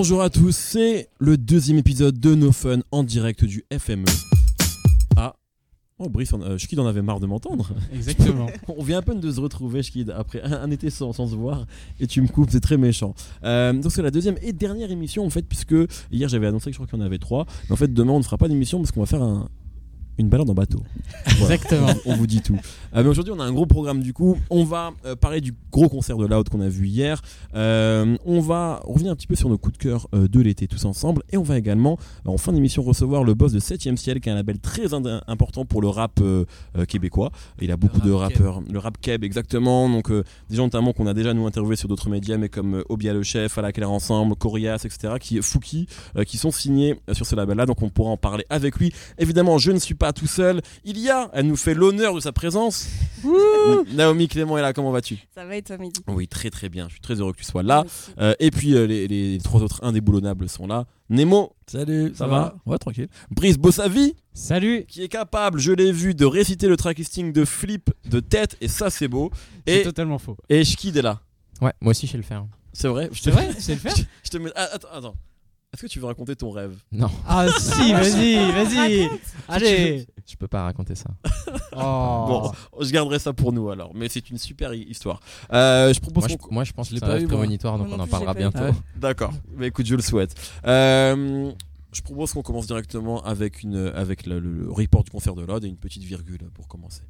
Bonjour à tous, c'est le deuxième épisode de No Fun en direct du FME. Ah, oh Brice, on, euh, Schkid en avait marre de m'entendre. Exactement. On vient à peine de se retrouver, Schkid, après un, un été sans, sans se voir, et tu me coupes, c'est très méchant. Euh, donc c'est la deuxième et dernière émission en fait, puisque hier j'avais annoncé que je crois qu'il y en avait trois, mais en fait demain on ne fera pas d'émission parce qu'on va faire un, une balade en bateau. Voilà. Exactement. on vous dit tout. Euh, mais aujourd'hui, on a un gros programme du coup. On va euh, parler du gros concert de Loud qu'on a vu hier. Euh, on va revenir un petit peu sur nos coups de cœur de l'été tous ensemble. Et on va également, en fin d'émission, recevoir le boss de 7ème Ciel, qui est un label très important pour le rap québécois. Il a beaucoup de rap rappeurs. Le rap keb, exactement. Donc, des gens notamment qu'on a déjà nous interviewé sur d'autres médias, mais comme Obia le Chef, À la Claire Ensemble, Corias, etc., qui, Fouki, qui sont signés sur ce label-là. Donc, on pourra en parler avec lui. Évidemment, je ne suis pas tout seul. Il y a, elle nous fait l'honneur de sa présence. Naomi Clément est là, comment vas-tu? Ça va et toi, Mehdi? Oui, très très bien. Je suis très heureux que tu sois là. Euh, et puis euh, les, les trois autres indéboulonnables sont là. Nemo, Salut, Ça va? Ouais, tranquille. Brice Bossavi, Salut. qui est capable, je l'ai vu, de réciter le track listing de Flip de tête, et ça c'est beau. C'est Et, totalement faux. et Schkid est là. Ouais, moi aussi je sais le faire. C'est vrai? Je te- C'est vrai? C'est le faire? Je te mets. ah, attends, attends. Est-ce que tu veux raconter ton rêve? Non, Ah si, vas-y, vas-y. Allez. je peux pas raconter ça. Oh. Bon, je garderai ça pour nous alors, mais c'est une super hi- histoire. Euh, je propose Moi je, moi, je pense que c'est un rêve prémonitoire, donc on en parlera bientôt. Ah ouais. D'accord. Bah écoute, je le souhaite. Euh, je propose qu'on commence directement avec, une, avec le, le- le report du concert de l'Ode et une petite virgule pour commencer.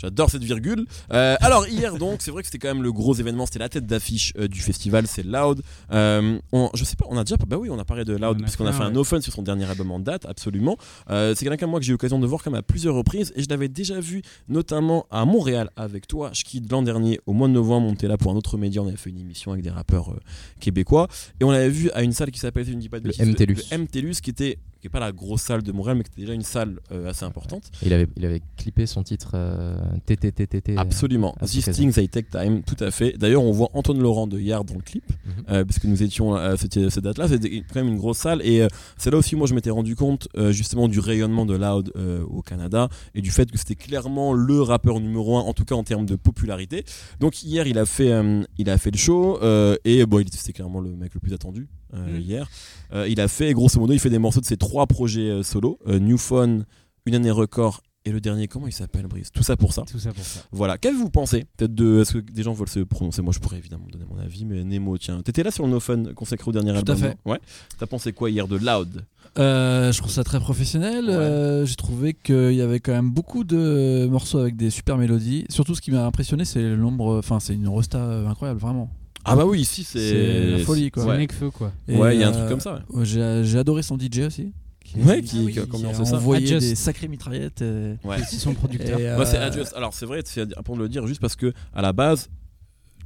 J'adore cette virgule. Euh, alors hier donc, c'est vrai que c'était quand même le gros événement, c'était la tête d'affiche euh, du festival, c'est Loud. Euh, on, je sais pas, on a déjà, bah oui, on a parlé de Loud a puisqu'on a fait un, no fun sur son dernier album en date, absolument. Euh, c'est quelqu'un comme moi que j'ai eu l'occasion de voir quand même à plusieurs reprises et je l'avais déjà vu notamment à Montréal avec toi, Schkid l'an dernier au mois de novembre, on était là pour un autre média, on avait fait une émission avec des rappeurs euh, québécois et on l'avait vu à une salle qui s'appelle, je ne dis pas de Le bêtises, MTLUS. le MTLUS qui était qui est pas la grosse salle de Montréal mais qui était déjà une salle euh, assez importante. Il avait, il avait clippé son titre euh, TTTTT. Absolument. à cette These things they take time, tout à fait. D'ailleurs, on voit Antoine Laurent de Yard dans le clip, euh, parce que nous étions à cette, cette date-là. C'était quand même une grosse salle. Et euh, c'est là aussi, moi, je m'étais rendu compte euh, justement du rayonnement de Loud euh, au Canada et du fait que c'était clairement le rappeur numéro un, en tout cas en termes de popularité. Donc hier, il a fait, euh, il a fait le show euh, et bon, c'était clairement le mec le plus attendu euh, Mhm. hier. Euh, il a fait, grosso modo, il fait des morceaux de ses trois projets euh, solo, euh, New Phone, Une année record et le dernier, comment il s'appelle, Brice? Tout ça pour ça. Tout ça pour ça. Voilà, qu'avez-vous pensé Peut-être de. Est-ce que des gens veulent se prononcer? Moi, je pourrais évidemment donner mon avis, mais Nemo, tiens. T'étais là sur le No Fun consacré au dernier Tout album à fait. Ouais. T'as pensé quoi hier de Loud? Euh, je trouve ça très professionnel. Ouais. Euh, J'ai trouvé qu'il y avait quand même beaucoup de morceaux avec des super mélodies. Surtout, ce qui m'a impressionné, c'est le nombre. Enfin, c'est une rosta incroyable, vraiment. Ah bah oui, ici c'est. C'est la folie, quoi. C'est Ouais, feu quoi. Et, Ouais, il y a un euh, truc comme ça. ouais. J'ai adoré son DJ aussi. Qui, Ouais, qui- qui, qui a qui commencé a ça. envoyé Adjust. des sacrées mitraillettes. euh, Ouais. C'est son producteur. et, Moi, c'est euh, Adjust. Alors, c'est vrai, c'est important de le dire juste parce que, à la base.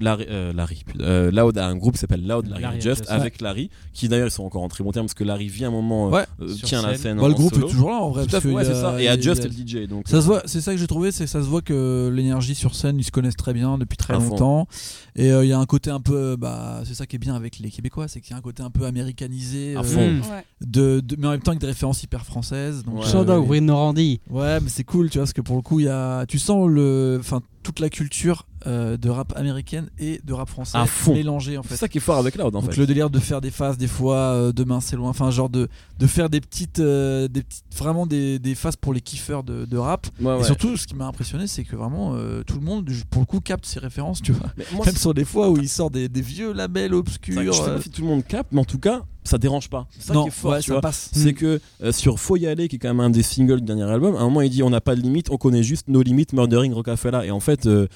Larry, euh, Larry, euh, Loud a un groupe qui s'appelle Loud Larry, Adjust, avec Larry qui d'ailleurs ils sont encore en très bon terme parce que Larry vient un moment euh, Ouais. euh, tient la scène. bah, le en groupe solo. est toujours là en vrai. Tout à parce fait, que ouais, a- ça et Adjust est a- le DJ donc Ça se voit, c'est ça que j'ai trouvé, c'est que ça se voit que l'énergie sur scène, ils se connaissent très bien depuis très À fond. longtemps. Et euh, il y a un côté un peu, bah, c'est ça qui est bien avec les Québécois, c'est qu'il y a un côté un peu américanisé, À euh, fond. Ouais. de, de- mais en même temps avec des références hyper françaises. Donc, Ouais. euh, Shout out Norandi. ouais, mais c'est cool, tu vois, parce que pour le coup, il y a, tu sens le, enfin, toute la culture euh, de rap américaine et de rap français mélangée en c'est fait. ça qui est fort avec Loud en Donc fait. le délire de faire des phases des fois euh, demain c'est loin enfin genre de, de faire des petites euh, des petites vraiment des, des phases pour les kiffeurs de, de rap Ouais, et ouais. surtout ce qui m'a impressionné c'est que vraiment euh, tout le monde pour le coup capte ses références tu vois Mais moi, même sur des fois où il sort des, des vieux labels c'est obscurs que je sais pas si tout le monde capte mais en tout cas ça dérange pas c'est ça non qui est fort ouais, tu ça vois. passe c'est que euh, sur Faut y aller, qui est quand même un des singles du dernier album, à un moment il dit on n'a pas de limite, on connaît juste nos limites, Murdering Rockefeller. Et en fait, euh,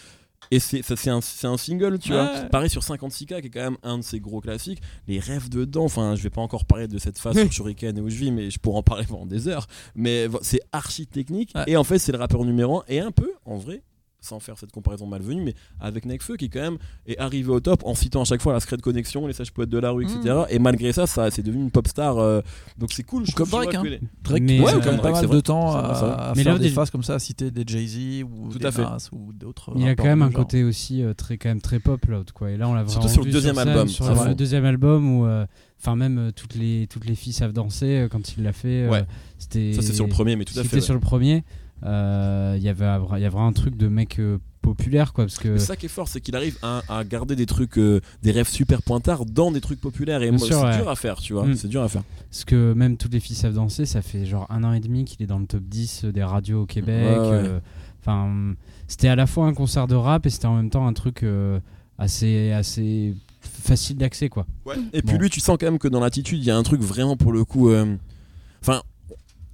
et c'est un, un single, tu Ouais. vois. Pareil sur 56K, qui est quand même un de ses gros classiques. Les rêves dedans, enfin, je vais pas encore parler de cette phase sur Shuriken où je vis, mais je pourrais en parler pendant des heures. Mais c'est archi technique. Ouais. Et en fait, c'est le rappeur numéro un. Et un peu, en vrai, sans faire cette comparaison malvenue, mais avec Nekfeu qui quand même est arrivé au top en citant à chaque fois la Secret Connexion, les sages poètes de la rue, etc. Mm. Et malgré ça, ça c'est devenu une pop star. euh, donc c'est cool. Je Comme Drake, hein. les- Drake Mais, qui Ouais, a comme quand même Drake, pas mal de temps à, à Mais faire là, des des- phases comme ça à citer des Jay-Z ou Tout des à fait. Nas ou d'autres Il y a quand même un genre. côté aussi euh, très quand même très pop Loud quoi. Et là on l'a Surtout vraiment sur le deuxième album, sur le fond. deuxième album où euh, enfin même euh, toutes les toutes les filles savent danser euh, quand il l'a fait. euh, Ouais. C'était Ça c'est sur le premier, mais tout à fait. C'était ouais. sur le premier. Euh, Il y avait il y avait un truc de mec euh, populaire quoi parce que Mais ça qui est fort, c'est qu'il arrive à, à garder des trucs, euh, des rêves super pointards dans des trucs populaires. Et Bien moi, sûr, c'est ouais. dur à faire, tu vois. Mm. C'est dur à faire. parce que même toutes les filles savent danser ça fait genre un an et demi qu'il est dans le top 10 des radios au Québec Ouais, ouais. euh, enfin c'était à la fois un concert de rap et c'était en même temps un truc euh, assez assez facile d'accès quoi Et puis lui, tu sens quand même que dans l'attitude, il y a un truc vraiment pour le coup. euh, Enfin,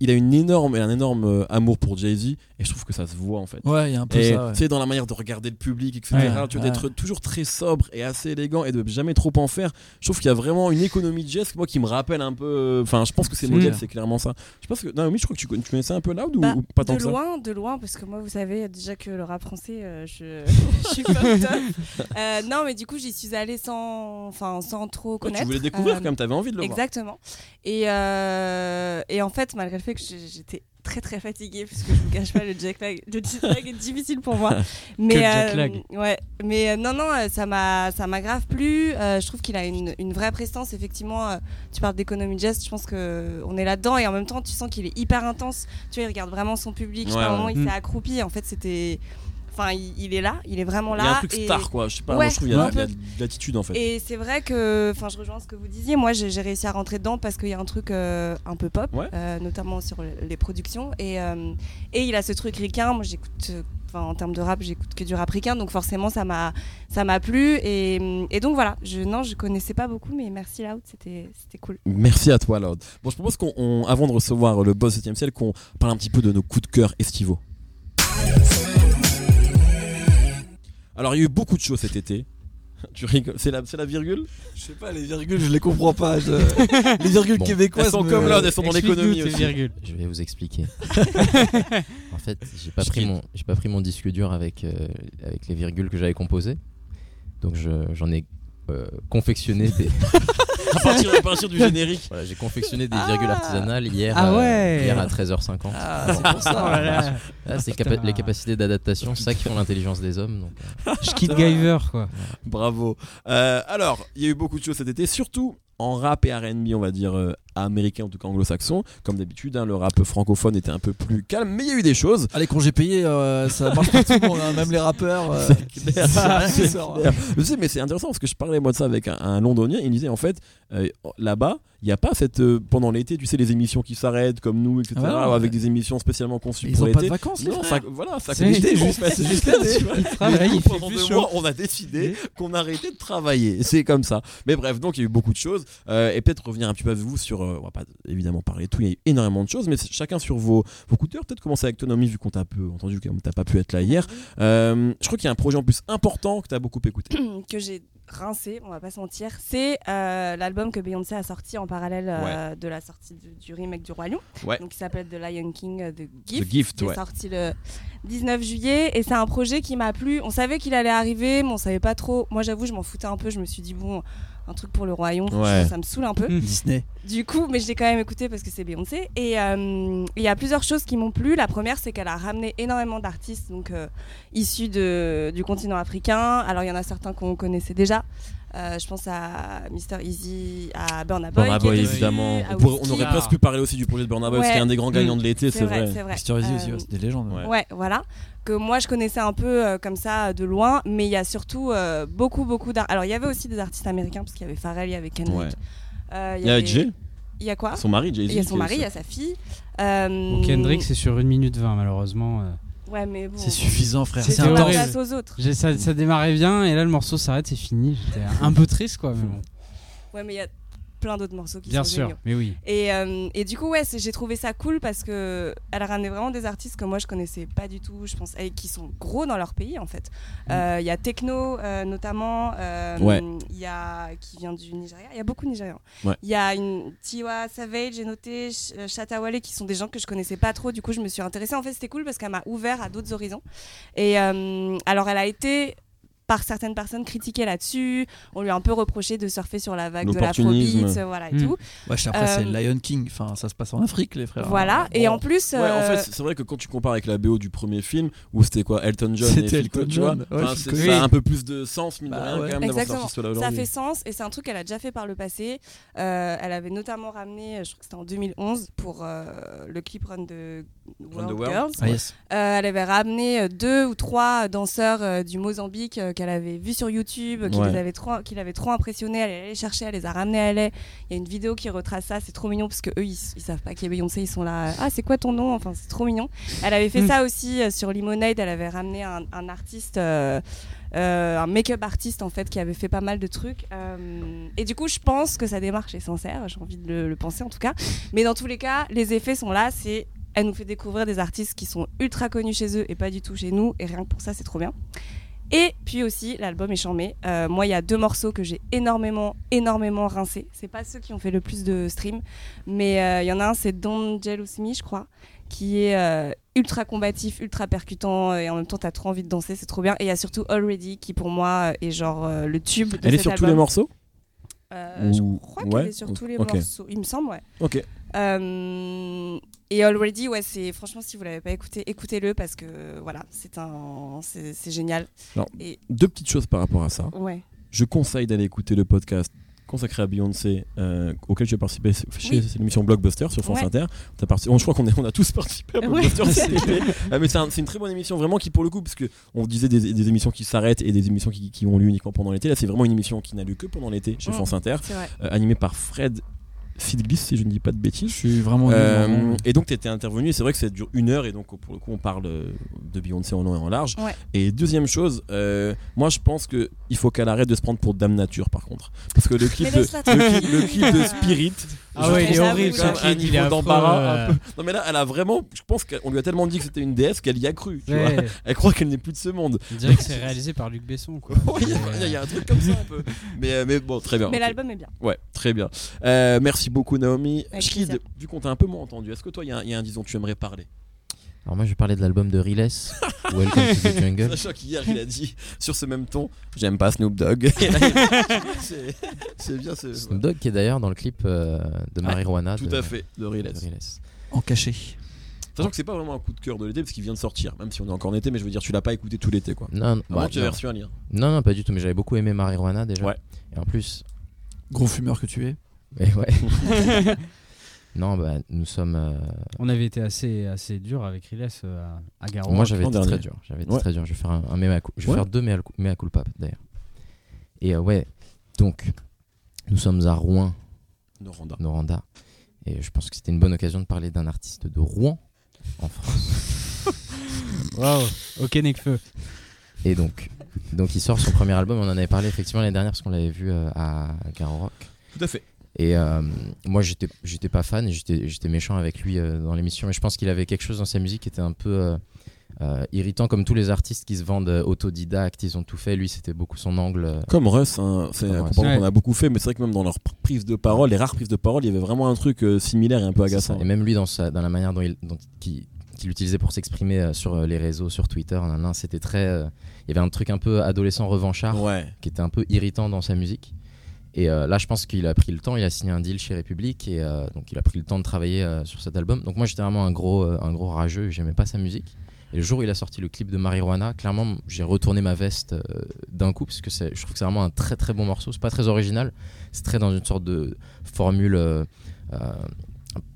il a une énorme, un énorme euh, amour pour Jay-Z. Et je trouve que ça se voit en fait. Ouais, il y a un peu Et ça. ouais. tu sais, dans la manière de regarder le public, etc. Ouais, tu d'être toujours très sobre et assez élégant et de jamais trop en faire. Je trouve qu'il y a vraiment une économie de gestes, moi, qui me rappelle un peu. euh, Enfin, je pense que c'est Mm. modèle, c'est clairement ça. Je pense que. Non, mais je crois que tu, connais- tu connaissais un peu Loud ou, Bah, ou pas tant de que ça loin, de loin, parce que moi, vous savez déjà que le rap français, euh, je, je suis pas top. Euh, non, mais du coup, j'y suis allée sans, enfin, sans trop Ouais, connaître. tu voulais découvrir Euh, quand même, t'avais envie de le voir. Exactement. Et, euh, et en fait, malgré le fait que j'étais très très fatiguée, puisque je vous cache pas, le jet lag, le jet lag est difficile pour moi. Mais jet lag. ouais, mais euh, non non, euh, ça m'a ça m'a grave plu. Euh, je trouve qu'il a une, une vraie prestance. Effectivement, euh, tu parles d'économie geste, je pense que on est là-dedans et en même temps, tu sens qu'il est hyper intense. Tu vois, il regarde vraiment son public. Ouais, à un moment, il Mm. s'est accroupi. En fait, c'était, enfin, il, il est là, il est vraiment Il là. y a un truc et- star, quoi. Je sais pas, Ouais, moi, je trouve qu'il y, a- un il y a peu. de l'attitude en fait. et c'est vrai que, enfin, je rejoins ce que vous disiez. Moi, j'ai réussi à rentrer dedans parce qu'il y a un truc euh, un peu pop, Ouais. euh, notamment sur le- les productions. Et, euh, et il a ce truc ricain. Moi, j'écoute, enfin, en termes de rap, j'écoute que du rap ricain. Donc forcément, ça m'a, ça m'a plu. Et, et donc voilà. Je, non, je connaissais pas beaucoup, mais merci Loud, c'était, c'était cool. Merci à toi, Loud. Bon, je propose qu'on, on- avant de recevoir le boss 7ème ciel, qu'on parle un petit peu de nos coups de cœur estivaux. Alors, il y a eu beaucoup de choses cet été. Tu rigoles, c'est la, c'est la virgule Je sais pas, les virgules, je les comprends pas. je- Les virgules Bon. québécoises. Elles sont me- comme Loud, elles sont dans Explique-nous l'économie tes aussi. virgules. Je vais vous expliquer. en fait, j'ai pas Je pris quitte. mon, j'ai pas pris mon disque dur avec euh, avec les virgules que j'avais composées. Donc je- j'en ai euh, confectionné des, à, partir, à partir du générique. voilà, j'ai confectionné des virgules artisanales hier, Ah euh, ouais. hier à 13h50. Ah, c'est pour Oh ça. là là. Ah, c'est capa- les capacités d'adaptation, c'est ça qui font l'intelligence des hommes. Donc, euh, Je quitte Giver quoi. Bravo. Euh, alors, il y a eu beaucoup de choses cet été, surtout en rap et RB, on va dire euh, américain, en tout cas anglo-saxon. Comme d'habitude, hein, le rap francophone était un peu plus calme, mais il y a eu des choses. Ah, les congés payés, euh, ça marche pour tout le monde, hein, même les rappeurs. euh, C'est clair. clair. Je sais, mais c'est intéressant parce que je parlais moi de ça avec un, un londonien. Il me disait en fait, euh, là-bas, il n'y a pas cette. euh, pendant l'été, tu sais, les émissions qui s'arrêtent comme nous, etc. Ah ouais. avec des émissions spécialement conçues Ils pour ont pas de l'été. vacances, les Non, frères. ça, voilà, ça C'est l'été, juste- c'est juste l'été, l'été. tu on a décidé qu'on arrêtait de travailler. C'est comme ça. Mais bref, donc il y a eu beaucoup de choses. Euh, et peut-être revenir un petit peu avec vous sur. euh, on va pas évidemment parler de tout, il y a eu énormément de choses, mais chacun sur vos, vos coups de cœur. Peut-être commencer avec Tonomi, vu qu'on t'a peu entendu, comme t'as pas pu être là hier. Euh, je crois qu'il y a un projet en plus important que t'as beaucoup écouté. que j'ai rincé, on va pas se mentir, c'est euh, l'album que Beyoncé a sorti en parallèle euh, de la sortie du, du remake du Roi Lion. Ouais. Donc il s'appelle The Lion King euh, The Gift. The Gift, qui ouais. est sorti le 19 juillet et c'est un projet qui m'a plu. On savait qu'il allait arriver, mais on savait pas trop. Moi j'avoue, je m'en foutais un peu. Je me suis dit bon, un truc pour le royaume, Ouais. ça me saule un peu. Disney. Du coup, mais je l'ai quand même écouté parce que c'est Beyoncé. Et euh, il y a plusieurs choses qui m'ont plu. La première, c'est qu'elle a ramené énormément d'artistes donc euh, issus de, du continent africain. Alors il y en a certains qu'on connaissait déjà. Euh, je pense à Mr Easy, à Burna Boy. Burna qui Boy, évidemment. On, pourrait- on Wizkid. aurait presque pu parler aussi du projet de Burna Boy, parce Ouais. qu'il est un des grands gagnants de l'été, c'est vrai. vrai. Mr. Easy aussi, Euh, ouais, c'est des légendes. ouais. Ouais, voilà. Que moi je connaissais un peu euh, comme ça de loin, mais il y a surtout euh, beaucoup, beaucoup d'artistes. Alors il y avait aussi des artistes américains, parce qu'il y avait Pharrell, il y avait Kendrick. Ouais. Euh, Il y a avait- Jay, Il y a quoi? Son mari, Jay-Z. Il y a qui son mari, il y a sa fille. Euh, Bon, Kendrick c'est sur 1 minute 20 malheureusement. Ouais, mais bon. C'est suffisant, frère. C'est horrible. place aux autres. J'ai- Ça, ça démarrait bien et là le morceau s'arrête, c'est fini. J'étais un peu triste quoi. Mais bon. Ouais, mais il y a plein d'autres morceaux qui Bien sont sûr, géniaux. mais oui. Et, euh, et du coup, ouais, j'ai trouvé ça cool parce que elle a ramené vraiment des artistes que moi je connaissais pas du tout, je pense, et qui sont gros dans leur pays en fait. Euh, Il y a Techno euh, notamment, euh, Ouais. il y a qui vient du Nigeria, il y a beaucoup de Nigérians. Il Ouais. y a une Tiwa Savage, j'ai noté, Ch- euh, qui sont des gens que je connaissais pas trop, du coup je me suis intéressée. En fait, c'était cool parce qu'elle m'a ouvert à d'autres horizons. Et euh, alors, elle a été par certaines personnes critiquée là-dessus. On lui a un peu reproché de surfer sur la vague de L'opportunisme. l'afrobeat, euh, voilà et Mm. tout. Wesh, après, c'est Euh, Lion King. Enfin, ça se passe en Afrique, les frères. Voilà, et bon. en plus, Ouais, en euh, fait, c'est vrai que quand tu compares avec la BO du premier film, où c'était quoi Elton John et C'était Phil Collins, Elton John. Ouais, enfin, ça a un peu plus de sens, mine de Bah rien, ouais. quand même, Exactement. artiste-là ça fait sens et c'est un truc qu'elle a déjà fait par le passé. Euh, elle avait notamment ramené, je crois que c'était en 2011, pour euh, le clip run de World World. Girls. Ah, yes. Euh, elle avait ramené euh, deux ou trois danseurs euh, du Mozambique euh, qu'elle avait vus sur YouTube, qui, Ouais. les avait trop, qui l'avaient trop impressionné. Elle est allée les chercher, elle les a ramenés à LA. Il y a une vidéo qui retrace ça, c'est trop mignon parce que eux ils, ils savent pas qui est Beyoncé, ils sont là. euh, Ah, c'est quoi ton nom? Enfin, c'est trop mignon. Elle avait fait Mm. ça aussi euh, sur Lemonade. Elle avait ramené un, un artiste. euh, euh, un make-up artiste en fait qui avait fait pas mal de trucs Euh, et du coup je pense que sa démarche est sincère j'ai envie de le, le penser en tout cas mais dans tous les cas les effets sont là c'est elle nous fait découvrir des artistes qui sont ultra connus chez eux et pas du tout chez nous et rien que pour ça c'est trop bien. Et puis aussi l'album est charmé. Euh, moi il y a deux morceaux que j'ai énormément énormément rincé c'est pas ceux qui ont fait le plus de streams mais euh, il y en a un c'est Don't Jealous Me je crois qui est euh, ultra combatif, ultra percutant et en même temps t'as trop envie de danser, c'est trop bien. Et il y a surtout Already qui pour moi est genre le tube de Elle est sur tous les morceaux? Je crois ouais, qu'elle est sur tous les morceaux, il me semble, ouais. Ok. Euh, et Already, ouais, c'est franchement si vous l'avez pas écouté, écoutez-le parce que voilà, c'est un, c'est génial. Alors, Et Deux petites choses par rapport à ça. ouais. Je conseille d'aller écouter le podcast consacré à Beyoncé euh, auquel as participé chez Oui. l'émission Blockbuster sur France Ouais. Inter. T'as parti- on- je crois qu'on est- on a tous participé à. Blockbuster. Ah, mais c'est un- c'est une très bonne émission vraiment qui pour le coup parce que on disait des, des émissions qui s'arrêtent et des émissions qui, qui ont lieu uniquement pendant l'été. Là c'est vraiment une émission qui n'a lieu que pendant l'été chez Mm. France Inter, euh, animée par Fred Fidglis si je ne dis pas de Je bêtises. suis vraiment. Euh, et donc tu étais intervenu et c'est vrai que ça dure une heure et donc pour le coup on parle euh, de Beyoncé en long et en large. Ouais. Et deuxième chose, euh, moi je pense que il faut qu'elle arrête de se prendre pour Dame Nature par contre, parce que le clip, de, le, clip, le clip de Spirit, Ah je ouais, il est ça horrible, clip, un il est niveau d'embarras euh. Non mais là elle a vraiment, je pense qu'on lui a tellement dit que c'était une déesse qu'elle y a cru. Tu vois. Ouais, Elle croit qu'elle n'est plus de ce monde. on dirait que c'est réalisé par Luc Besson quoi. Ouais, Il y, a- y y un truc comme ça un peu. Mais, mais bon, très bien. Mais l'album est bien. Ouais, très bien. Euh, merci beaucoup Naomi. Schkid, vu qu'on t'a un peu moins entendu, est-ce que toi il y, a un- il y a un disons tu aimerais parler Alors moi je vais parler de l'album de Riles, Welcome to the Jungle. Sachant qu'hier il a dit sur ce même ton, j'aime pas Snoop Dogg. C'est bien ce. Snoop Dogg qui est d'ailleurs dans le clip euh, de Marijuana. Tout de- à fait, de Riles. de Riles. En cachet. Sachant que c'est pas vraiment un coup de cœur de l'été parce qu'il vient de sortir, même si on est encore en été, mais je veux dire, tu l'as pas écouté tout l'été quoi. Non, non, Avant bah, tu avais non. reçu un lien. non, non, pas du tout, mais j'avais beaucoup aimé Marijuana déjà. Ouais. Et en plus, Gros fumeur que tu es. Mais ouais. non, bah nous sommes. euh, On avait été assez, assez dur avec Riles euh, à, Garo. Moi j'avais l'an été dernier. très dur. J'avais été Ouais. très dur. Je vais faire un, un mea cul- Je vais Ouais. faire deux mea, cul- mea culpa d'ailleurs. Et euh, ouais, donc nous sommes à Rouen, Noranda. Noranda. Et je pense que c'était une bonne occasion de parler d'un artiste de Rouen en France. Waouh, ok Necfeu. Et donc, donc il sort son premier album. On en avait parlé effectivement l'année dernière parce qu'on l'avait vu euh, à Garo Rock. Tout à fait. Et euh, moi, j'étais, j'étais pas fan et j'étais, j'étais méchant avec lui euh, dans l'émission. Mais je pense qu'il avait quelque chose dans sa musique qui était un peu euh, euh, irritant, comme tous les artistes qui se vendent autodidactes. Ils ont tout fait. Lui, c'était beaucoup son angle. euh, Comme Russ, hein, c'est Comme un Russ. comportement Ouais. qu'on a beaucoup fait, mais c'est vrai que même dans leurs pr- prises de parole, les rares prises de parole, il y avait vraiment un truc euh, similaire et un peu agaçant. ça. Et même lui, dans, sa, dans la manière dont il, dont, qui- qu'il utilisait pour s'exprimer euh, sur euh, les réseaux, sur Twitter, nan, nan, c'était très. euh, il y avait un truc un peu adolescent revanchard. Ouais. qui était un peu irritant dans sa musique. Et euh, là, je pense qu'il a pris le temps, il a signé un deal chez Republic et euh, donc il a pris le temps de travailler euh, sur cet album. Donc moi, j'étais vraiment un gros, euh, un gros rageux, j'aimais pas sa musique. Et le jour où il a sorti le clip de Marijuana, clairement, j'ai retourné ma veste euh, d'un coup parce que je trouve que c'est vraiment un très très bon morceau. C'est pas très original, c'est très dans une sorte de formule euh, euh,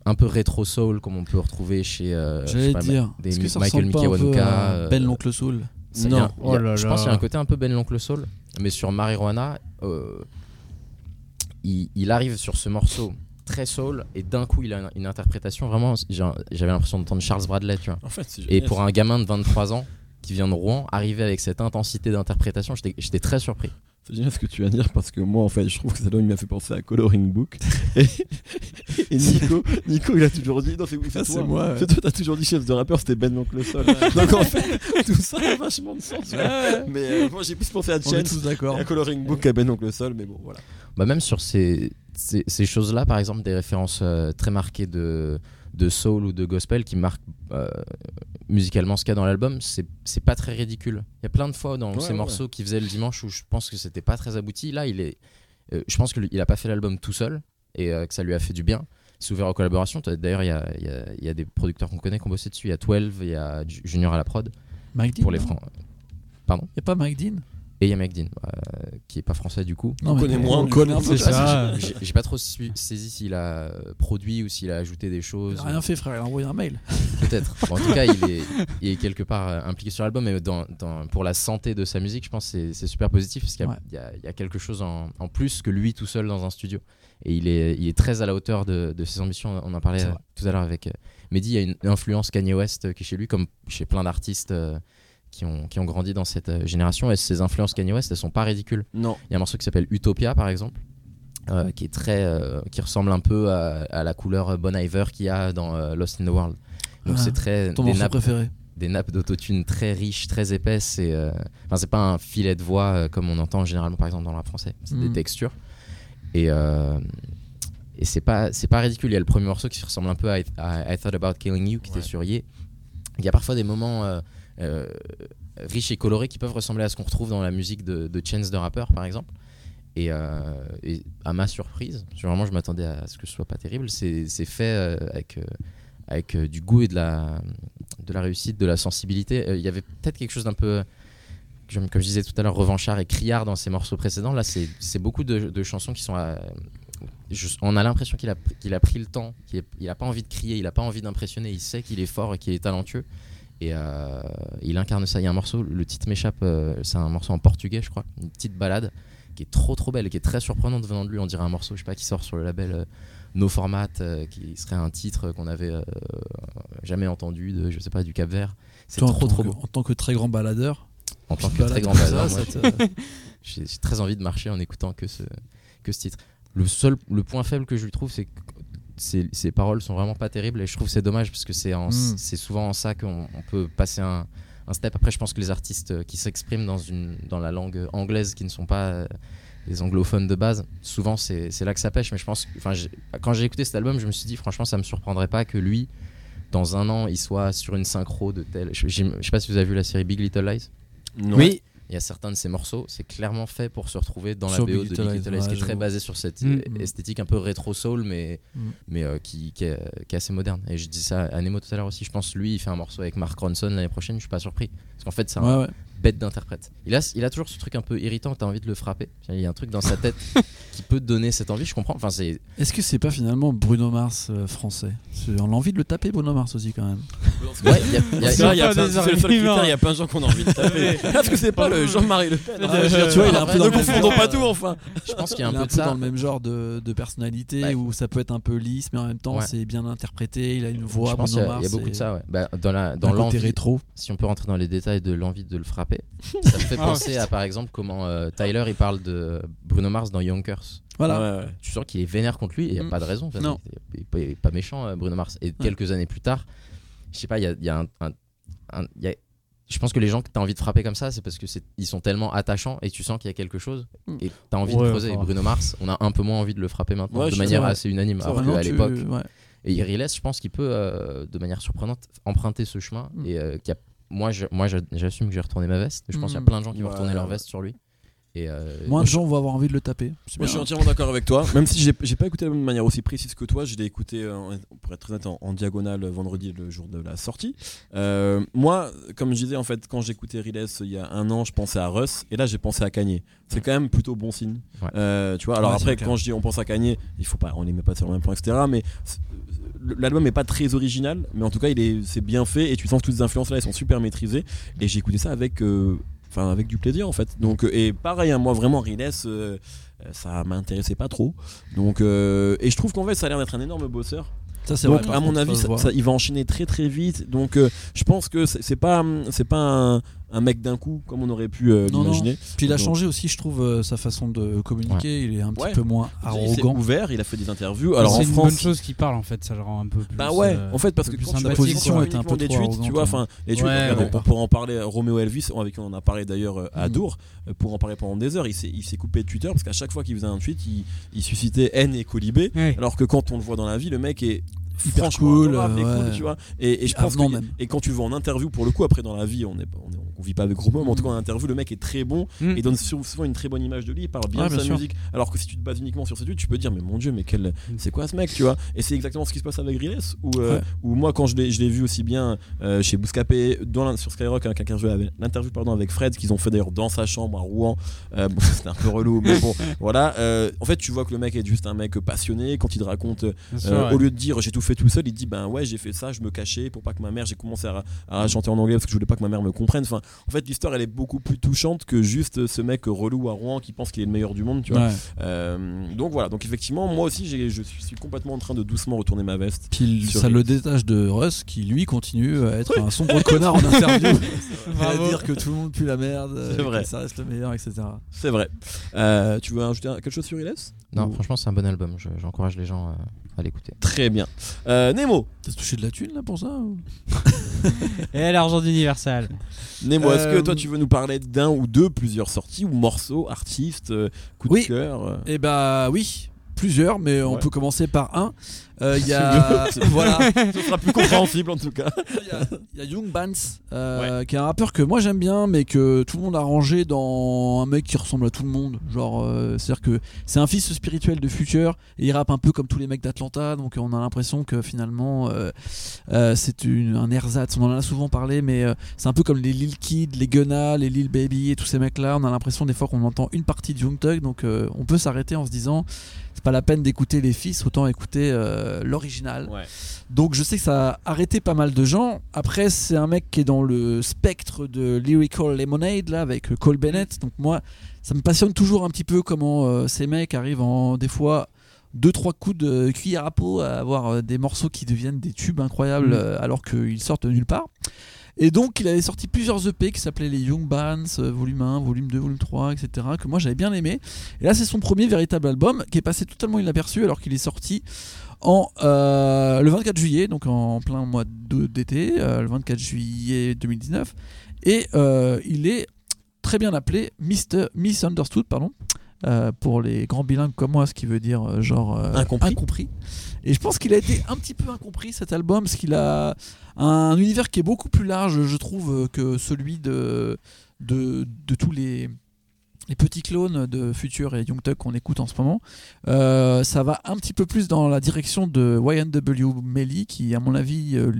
un peu rétro soul comme on peut retrouver chez. euh, J'allais dire. des que ça Michael Mickey euh, Ben l'oncle Soul? Non. a- Oh là je là. pense qu'il y a un côté un peu Ben l'oncle Soul, mais sur Marijuana, euh, il, il arrive sur ce morceau très soul et d'un coup il a une, une interprétation vraiment. J'avais l'impression d'entendre Charles Bradley, tu vois. En fait, c'est Et pour ça. un gamin de 23 ans qui vient de Rouen, arriver avec cette intensité d'interprétation, j'étais très surpris. C'est génial ce que tu viens de dire parce que moi en fait je trouve que ça il m'a fait penser à Coloring Book et, et Nico Nico il a toujours dit non c'est Ah, c'est toi moi, ouais. toi t'as toujours dit chef de rappeur c'était Ben l'oncle Sol donc en fait tout ça a vachement de sens mais euh, moi j'ai plus pensé à On est Chance tous et d'accord. à Coloring Book qu'à Ben l'oncle Sol mais bon voilà Bah même sur ces, ces, ces choses-là, par exemple, des références euh, très marquées de, de soul ou de gospel qui marquent euh, musicalement ce qu'il y a dans l'album, c'est pas très ridicule. Il y a plein de fois dans Ouais, ces ouais. morceaux qu'il faisait le dimanche où je pense que c'était pas très abouti. Là, il est, euh, je pense qu'il a pas fait l'album tout seul et euh, que ça lui a fait du bien. Il s'est ouvert aux collaborations. D'ailleurs, il y a, il y, a, il y a des producteurs qu'on connaît qui ont bossé dessus. Il y a 12, il y a Ju- Junior à la prod Mike Dean pour les francs. Y a pas Mike Dean? Et Yamek Din, euh, qui est pas français du coup. Non, On connaît moins, on connaît un peu ça. J'ai pas trop saisi s'il a euh, produit ou s'il a ajouté des Il choses. a rien fait, frère. Il a envoyé un mail. Peut-être. Bon, en tout cas, il est, il est quelque part euh, impliqué sur l'album, mais dans, dans- pour la santé de sa musique, je pense que c'est- super positif parce qu'il y, a- Ouais. il y a- il y a quelque chose en, en plus que lui tout seul dans un studio. Et il est, il est très à la hauteur de, de ses ambitions. On en parlait tout à l'heure avec euh, Mehdi. Il y a une influence Kanye West qui est chez lui, comme chez plein d'artistes euh, qui, ont, qui ont grandi dans cette euh, génération. Et ces influences Kanye West, elles sont pas ridicules. Non. Il y a un morceau qui s'appelle Utopia, par exemple. euh, qui est très euh, qui ressemble un peu à, à la couleur Bon Iver qu'il y a dans euh, Lost in the World donc Ah, c'est très Ton des morceau nappes, préféré des nappes d'autotune très riches très épaisses et enfin c'est pas un filet de voix comme on entend généralement par exemple dans le rap français c'est des Mm. textures et et c'est pas c'est pas ridicule il y a le premier morceau qui ressemble un peu à I, à I Thought About Killing You qui Ouais. était sur Ye il y a parfois des moments euh, riches et colorés qui peuvent ressembler à ce qu'on retrouve dans la musique de, de Chance de rappeur par exemple et, euh, à ma surprise, vraiment je m'attendais à ce que ce soit pas terrible, c'est fait euh, avec, avec du goût et de la, de la réussite, de la sensibilité. Il y avait peut-être quelque chose d'un peu, comme, je disais tout à l'heure, revanchard et criard dans ses morceaux précédents. Là, c'est beaucoup de, chansons qui sont. on a l'impression qu'il a, a pris le temps, qu'il est- il a pas envie de crier, il a pas envie d'impressionner, il sait qu'il est fort et qu'il est talentueux. Et euh, il incarne ça. Il y a un morceau, le titre m'échappe, euh, c'est un morceau en portugais, je crois, une petite balade qui est trop trop belle qui est très surprenante venant de lui. On dirait un morceau, je sais pas, qui sort sur le label euh, No Format, qui serait un titre qu'on avait jamais entendu de, je sais pas, du Cap Vert. C'est trop trop que- beau. En tant que très grand baladeur, En tant que très grand baladeur, j'ai très envie de marcher en écoutant que ce, que ce titre. Le seul, le point faible que je lui trouve, c'est que ses, ses paroles sont vraiment pas terribles et je trouve que c'est dommage parce que c'est Mm. c'est souvent en ça qu'on on peut passer un, un step. Après, je pense que les artistes euh, qui s'expriment dans, une, dans la langue anglaise qui ne sont pas euh, les anglophones de base, souvent c'est c'est là que ça pêche. Mais je pense, que- enfin, quand j'ai écouté cet album, je me suis dit franchement, ça me surprendrait pas que lui, dans un an, il soit sur une synchro de tel. Je, je sais pas si vous avez vu la série Big Little Lies. Non. Oui, Il y a certains de ces morceaux, c'est clairement fait pour se retrouver dans Sur la BO Big de Big Little qui est très basée sur cette Mm. euh, esthétique un peu rétro soul, mais, Mm. mais euh, qui, qui, est, qui est assez moderne. Et je dis ça à Nemo tout à l'heure aussi. Je pense lui, il fait un morceau avec Mark Ronson l'année prochaine. Je suis pas surpris parce qu'en fait, c'est un Ouais, ouais. bête d'interprète. Il a, il a toujours ce truc un peu irritant. T'as envie de le frapper. Il y a un truc dans sa tête qui peut te donner cette envie. Je comprends. Enfin, c'est Est-ce que c'est pas finalement Bruno Mars euh, français? On a envie de le taper, Bruno Mars aussi, quand même. Ouais, il y a- y Parce y plein- des C'est le seul arguments. critère, il y a plein de gens qu'on a envie de taper. Est-ce que c'est pas le Jean-Marie Le Pen Je veux dire, tu Tu vois, il est en un vrai, peu. dans Ne le même confondons genre, pas tout, enfin. je pense qu'il y a un Il est peu de ça. dans le même genre de, de personnalité Ouais. où ça peut être un peu lisse, mais en même temps Ouais. c'est bien interprété. Il a une voix. je pense qu'il y, Bruno a- il y a Mars, beaucoup de et ça. Ouais. Bah, dans la, un dans côté l'envie, rétro. si on peut rentrer dans les détails de l'envie de le frapper, ça me fait Ah, penser à par exemple comment euh, Tyler il parle de Bruno Mars dans Yonkers. Voilà. Ouais, ouais. Tu sens qu'il est vénère contre lui et il n'y a Mm. pas de raison. en fait. Non. Il est pas- il est pas méchant, euh, Bruno Mars. Et quelques années plus tard, je sais pas, il y a, il y a un. un- un- il y a- je pense que les gens que tu as envie de frapper comme ça, c'est parce que c'est- ils sont tellement attachants et tu sens qu'il y a quelque chose Mm. et tu as envie Ouais, de creuser. Et. Bruno Mars, on a un peu moins envie de le frapper maintenant Ouais, de manière assez unanime. Alors qu'à tu- l'époque, ouais. et Irilès, je pense qu'il peut, euh, de manière surprenante, emprunter ce chemin. Mm. Et euh, qu'il y a- moi, je- moi, j'a- j'assume que j'ai retourné ma veste. Je pense qu'il y a Mm. plein de gens qui vont retourner leur veste sur lui. Et euh, Moins de gens vont avoir envie de le taper. Moi, je suis entièrement d'accord avec toi. Même si j'ai pas écouté l'album de manière aussi précise que toi, je l'ai écouté, euh, en- pour être très honnête, en, en diagonale euh, vendredi, le jour de la sortie. Euh, moi, comme je disais, en fait, quand j'écoutais Riles il y a un an, je pensais à Russ, et là, j'ai pensé à Kanye. C'est quand même plutôt bon signe. Ouais. Euh, tu vois, alors Ouais, après, quand je dis on pense à Kanye, il faut pas, on les met pas sur le même point, etc. Mais l'album est pas très original, mais en tout cas, il est, c'est bien fait, et tu sens que toutes ces influences là, elles sont super maîtrisées. Et j'ai écouté ça avec. euh, Enfin, avec du plaisir en fait. Donc, euh, et pareil, hein, moi vraiment, Riles, euh, euh, ça m'intéressait pas trop. Donc, euh, et je trouve qu'en fait, ça a l'air d'être un énorme bosseur. Ça, c'est Donc, vrai. à mon contre, avis, ça- ça- il va enchaîner très très vite. Donc, euh, je pense que c'est c'est pas, hum, c'est pas un, un mec d'un coup comme on aurait pu euh, l'imaginer. Puis il a Donc- changé aussi, je trouve, euh, sa façon de communiquer. Il est un petit Ouais. peu moins Il arrogant. ouvert, il a fait des interviews. Alors en c'est une France, bonne chose qu'il parle en fait, ça le rend un peu plus. Bah ouais, euh, en fait, parce que quand tu position était un peu des trop tweets, tu vois, enfin, les tweets, Ouais, regarde, ouais. on pourra en parler, Roméo Elvis, avec qui on en a parlé d'ailleurs à Mhm. Dour, pour en parler pendant des heures, il s'est il s'est coupé de Twitter parce qu'à chaque fois qu'il faisait un tweet, il, il suscitait haine et colibé. Ouais. Alors que quand on le voit dans la vie, le mec est Hyper franchement cool, adorable euh, cool, ouais. tu vois. Et, et je pense que même. et quand tu vois en interview pour le coup après dans la vie, on est on, est- on on vit pas avec gros mots, mais en tout cas en interview, le mec est très bon Mm. et donne sou- souvent une très bonne image de lui. Il parle bien Ouais, de bien sa sûr. musique. Alors que si tu te bases uniquement sur ses tu peux dire, mais mon dieu, mais quel, c'est quoi ce mec, tu vois? Et c'est exactement ce qui se passe avec Riles, où, euh, Ouais. où moi, quand je l'ai, je l'ai vu aussi bien euh, chez Bouscapé, dans la- sur Skyrock, avec l'interview avec, l'interview, pardon, avec Fred, qu'ils ont fait d'ailleurs dans sa chambre à Rouen. Euh, bon, c'était un peu relou, mais bon, voilà. Euh, en fait, tu vois que le mec est juste un mec passionné. Quand il te raconte, Bien sûr, ouais. au lieu de dire j'ai tout fait tout seul, il dit ben ouais, j'ai fait ça, je me cachais pour pas que ma mère, j'ai commencé à, à chanter en anglais parce que je voulais pas que ma mère me comprenne. Enfin, en fait, l'histoire elle est beaucoup plus touchante que juste ce mec relou à Rouen qui pense qu'il est le meilleur du monde, tu vois. Ouais. Euh, donc voilà, donc effectivement, moi aussi, je suis complètement en train de doucement retourner ma veste. Puis ça le détache de Russ qui lui continue à être un sombre connard en interview et à dire que tout le monde pue la merde, euh, C'est vrai. que ça reste le meilleur, etc. C'est vrai. Euh, tu veux ajouter quelque chose sur Iles? Non, Ou- franchement, c'est un bon album. Je- J'encourage les gens euh, à l'écouter. Très bien. Euh, Nemo, T'as touché de la thune là pour ça ou Et l'argent d'Universal. Nemo, est-ce que Euh, toi tu veux nous parler d'un ou deux, plusieurs sorties ou morceaux, artistes, euh, coup Oui. de cœur euh Eh bah oui, plusieurs, mais on Ouais. peut commencer par un. Euh, Il y a voilà, Ce sera plus compréhensible en tout cas. il y a- Young Bans, euh, qui est un rappeur que moi j'aime bien, mais que tout le monde a rangé dans un mec qui ressemble à tout le monde. Genre, euh, c'est-à-dire que c'est un fils spirituel de Future, et il rappe un peu comme tous les mecs d'Atlanta, donc on a l'impression que finalement c'est un ersatz. On en a souvent parlé, mais c'est un peu comme les Lil Kid, les Gunna, les Lil Baby et tous ces mecs-là. On a l'impression des fois qu'on entend une partie de Young Thug, donc on peut s'arrêter en se disant c'est pas la peine d'écouter les fils, autant écouter euh, l'original. Ouais. Donc je sais que ça a arrêté pas mal de gens. Après, c'est un mec qui est dans le spectre de Lyrical Lemonade, là, avec Cole Bennett. Donc moi, ça me passionne toujours un petit peu comment euh, ces mecs arrivent en, des fois, deux trois coups de cuillère à peau à avoir euh, des morceaux qui deviennent des tubes incroyables Mm. alors qu'ils sortent de nulle part. Et donc il avait sorti plusieurs EP qui s'appelaient les Young Bands, volume 1, volume 2, volume 3, etc. que moi j'avais bien aimé. Et là c'est son premier véritable album qui est passé totalement inaperçu alors qu'il est sorti en euh, le 24 juillet, donc en plein mois d'été, euh, le 24 juillet 2019. Et euh, il est très bien appelé Mr. Misunderstood, pardon. euh, pour les grands bilingues comme moi, ce qui veut dire euh, genre Incompris. Et je pense qu'il a été un petit peu incompris cet album, parce qu'il a un univers qui est beaucoup plus large, je trouve, que celui de, de, de tous les, les petits clones de Future et Young Thug qu'on écoute en ce moment. Euh, ça va un petit peu plus dans la direction de YNW Melly, qui, à mon avis, euh,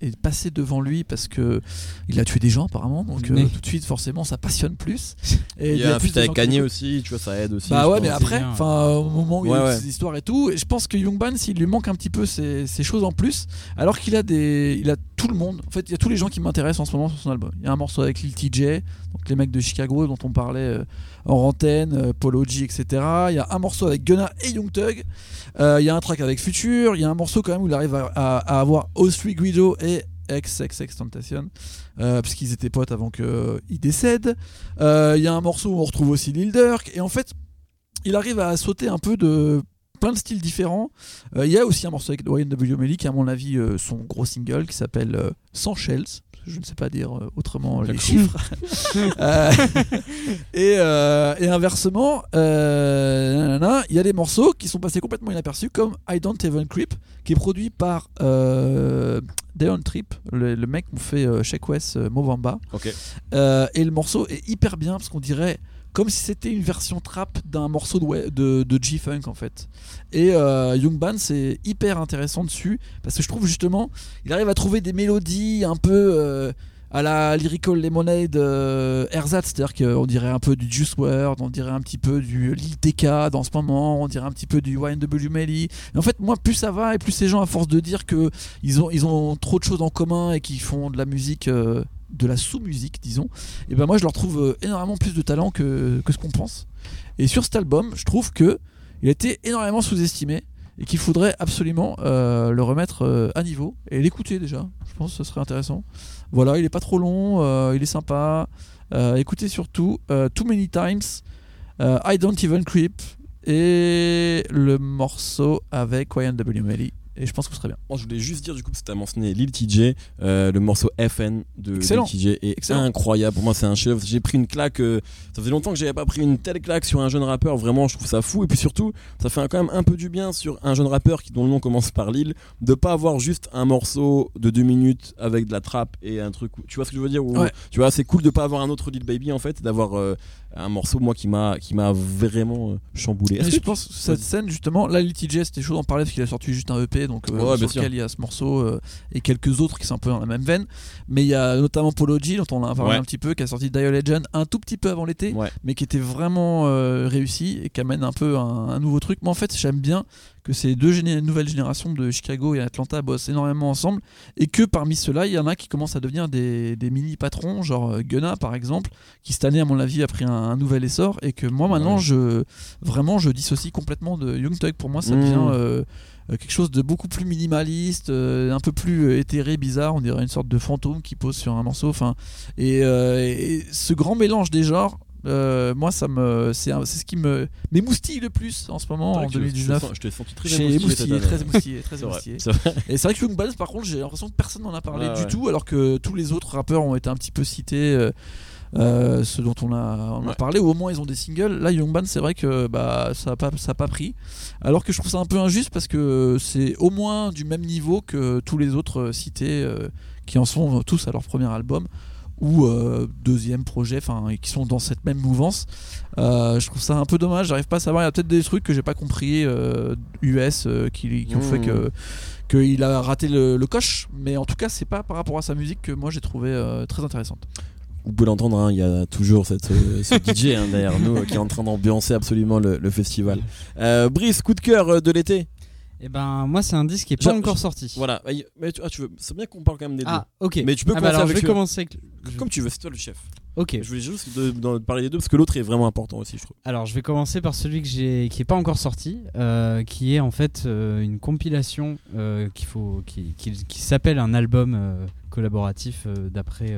est passé devant lui parce que il a tué des gens apparemment. Donc euh, tout de suite, forcément, ça passionne plus. Et Il y a un Kanye aussi, tu vois, ça aide aussi. Bah ouais, mais après, enfin, au moment où il y a Ouais, ces histoires et tout, et je pense que Young Ban, s'il lui manque un petit peu ces, ces choses en plus, alors qu'il a des, il a tout le monde. En fait, il y a tous les gens qui m'intéressent en ce moment sur son album. Il y a un morceau avec Lil TJ, donc les mecs de Chicago dont on parlait euh, en antenne, euh, Polo G, etc. Il y a un morceau avec Gunna et Young Thug. Euh, il y a un track avec Future. Il y a un morceau quand même où il arrive à, à- à avoir Ostri Guido et XXX Tentation, euh, parce qu'ils étaient potes avant décèdent. Euh, Il y a un morceau où on retrouve aussi Lil Durk. Et en fait, il arrive à sauter un peu de plein de styles différents. Euh, Il y a aussi un morceau avec YNW Melly qui à mon avis euh, son gros single qui s'appelle euh, Sans Shells. Je ne sais pas dire euh, autrement les chiffres. Euh, et, euh, et inversement, il y a des morceaux qui sont passés complètement inaperçus comme I Don't Even Creep qui est produit par Deon Trip, le, le mec qui fait Shake West Movamba. Ok. Euh, et le morceau est hyper bien parce qu'on dirait comme si c'était une version trap d'un morceau de, G-Funk en fait. Et euh, Young Ban c'est hyper intéressant dessus parce que je trouve justement il arrive à trouver des mélodies un peu euh, à la Lyrical Lemonade euh, c'est-à-dire qu'on dirait un peu du Juice WRLD, on dirait un petit peu du Lil TK dans ce moment, on dirait un petit peu du YNW Melly. En fait, moi, plus ça va et plus ces gens, à force de dire que ils ont, ils ont trop de choses en commun et qu'ils font de la musique, euh, de la sous-musique, disons, et ben moi, je leur trouve euh, énormément plus de talent que, ce qu'on pense. Et sur cet album, je trouve que il a été énormément sous-estimé et qu'il faudrait absolument euh, le remettre euh, à niveau et l'écouter déjà. Je pense que ce serait intéressant. Voilà, il est pas trop long, il est sympa. Écoutez surtout Too Many Times, I Don't Even Creep et le morceau avec YNW Melly et je pense que ce serait bien. Moi, je voulais juste dire, du coup, parce que tu as mentionné Lil TJ, euh, le morceau FN de Excellent. Lil TJ est Excellent. incroyable. Pour moi, c'est un chef. J'ai pris une claque. euh, ça faisait longtemps que j'avais pas pris une telle claque sur un jeune rappeur. Vraiment, je trouve ça fou. Et puis surtout, ça fait quand même un peu du bien sur un jeune rappeur qui, dont le nom commence par Lil, de pas avoir juste un morceau de deux minutes avec de la trappe et un truc. Tu vois ce que je veux dire Ou- Ouais. Tu vois, c'est cool de pas avoir un autre Lil Baby en fait, d'avoir euh, un morceau moi qui m'a qui m'a vraiment euh, chamboulé. Mais je tu- pense que cette scène justement, là Lil TJ c'était chaud d'en parler parce qu'il a sorti juste un EP donc euh, Ouais, sur lequel il y a ce morceau euh, et quelques autres qui sont un peu dans la même veine. Mais il y a notamment Polo G dont on a parlé Ouais. un petit peu qui a sorti Dio Legend un tout petit peu avant l'été Ouais. mais qui était vraiment euh, réussi et qui amène un peu un, un nouveau truc. Mais en fait j'aime bien que ces deux géné- nouvelles générations de Chicago et Atlanta bossent énormément ensemble et que parmi ceux-là il y en a qui commencent à devenir des, des mini patrons genre euh, Gunna par exemple qui cette année à mon avis a pris un, un nouvel essor et que moi maintenant Ouais. je vraiment je dissocie complètement de Young Thug pour moi ça Mm. devient euh, euh, quelque chose de beaucoup plus minimaliste euh, un peu plus éthéré bizarre on dirait une sorte de fantôme qui pose sur un morceau enfin et, euh, et ce grand mélange des genres euh, moi ça me c'est ce qui me m'émoustille le plus en ce moment en Je te- 2019 Je senti très émoustillé très très. Et c'est vrai que Young Balls, par contre, j'ai l'impression que personne n'en a parlé du ouais. tout, alors que tous les autres rappeurs ont été un petit peu cités, euh, euh, ceux dont on a, on a parlé, ou au moins ils ont des singles. Là, Young Band, c'est vrai que bah, ça n'a pas, ça a pas pris. Alors que je trouve ça un peu injuste parce que c'est au moins du même niveau que tous les autres cités euh, qui en sont tous à leur premier album ou euh, deuxième projet, enfin, qui sont dans cette même mouvance. Euh, je trouve ça un peu dommage. J'arrive pas à savoir. Il y a peut-être des trucs que j'ai pas compris euh, US euh, qui, qui ont Mmh. fait que qu'il a raté le, le coche. Mais en tout cas, c'est pas par rapport à sa musique que moi j'ai trouvé très intéressante. Vous pouvez l'entendre, hein, il y a toujours cette, ce DJ hein, derrière nous qui est en train d'ambiancer absolument le, le festival. Brice, coup de cœur de l'été. Et ben moi c'est un disque qui est pas encore sorti. Voilà. Ah, Mais tu, ah, tu veux, c'est bien qu'on parle quand même des Ah ok. Mais tu peux Ah bah commencer alors avec je vais le- commencer avec. deux. Comme tu veux, c'est toi le chef. Ok. Je voulais juste de, de parler des deux parce que l'autre est vraiment important aussi, je trouve. Alors je vais commencer par celui que j'ai qui est pas encore sorti, euh, qui est en fait euh, une compilation euh, qu'il faut qui, qui- qui s'appelle un album collaboratif d'après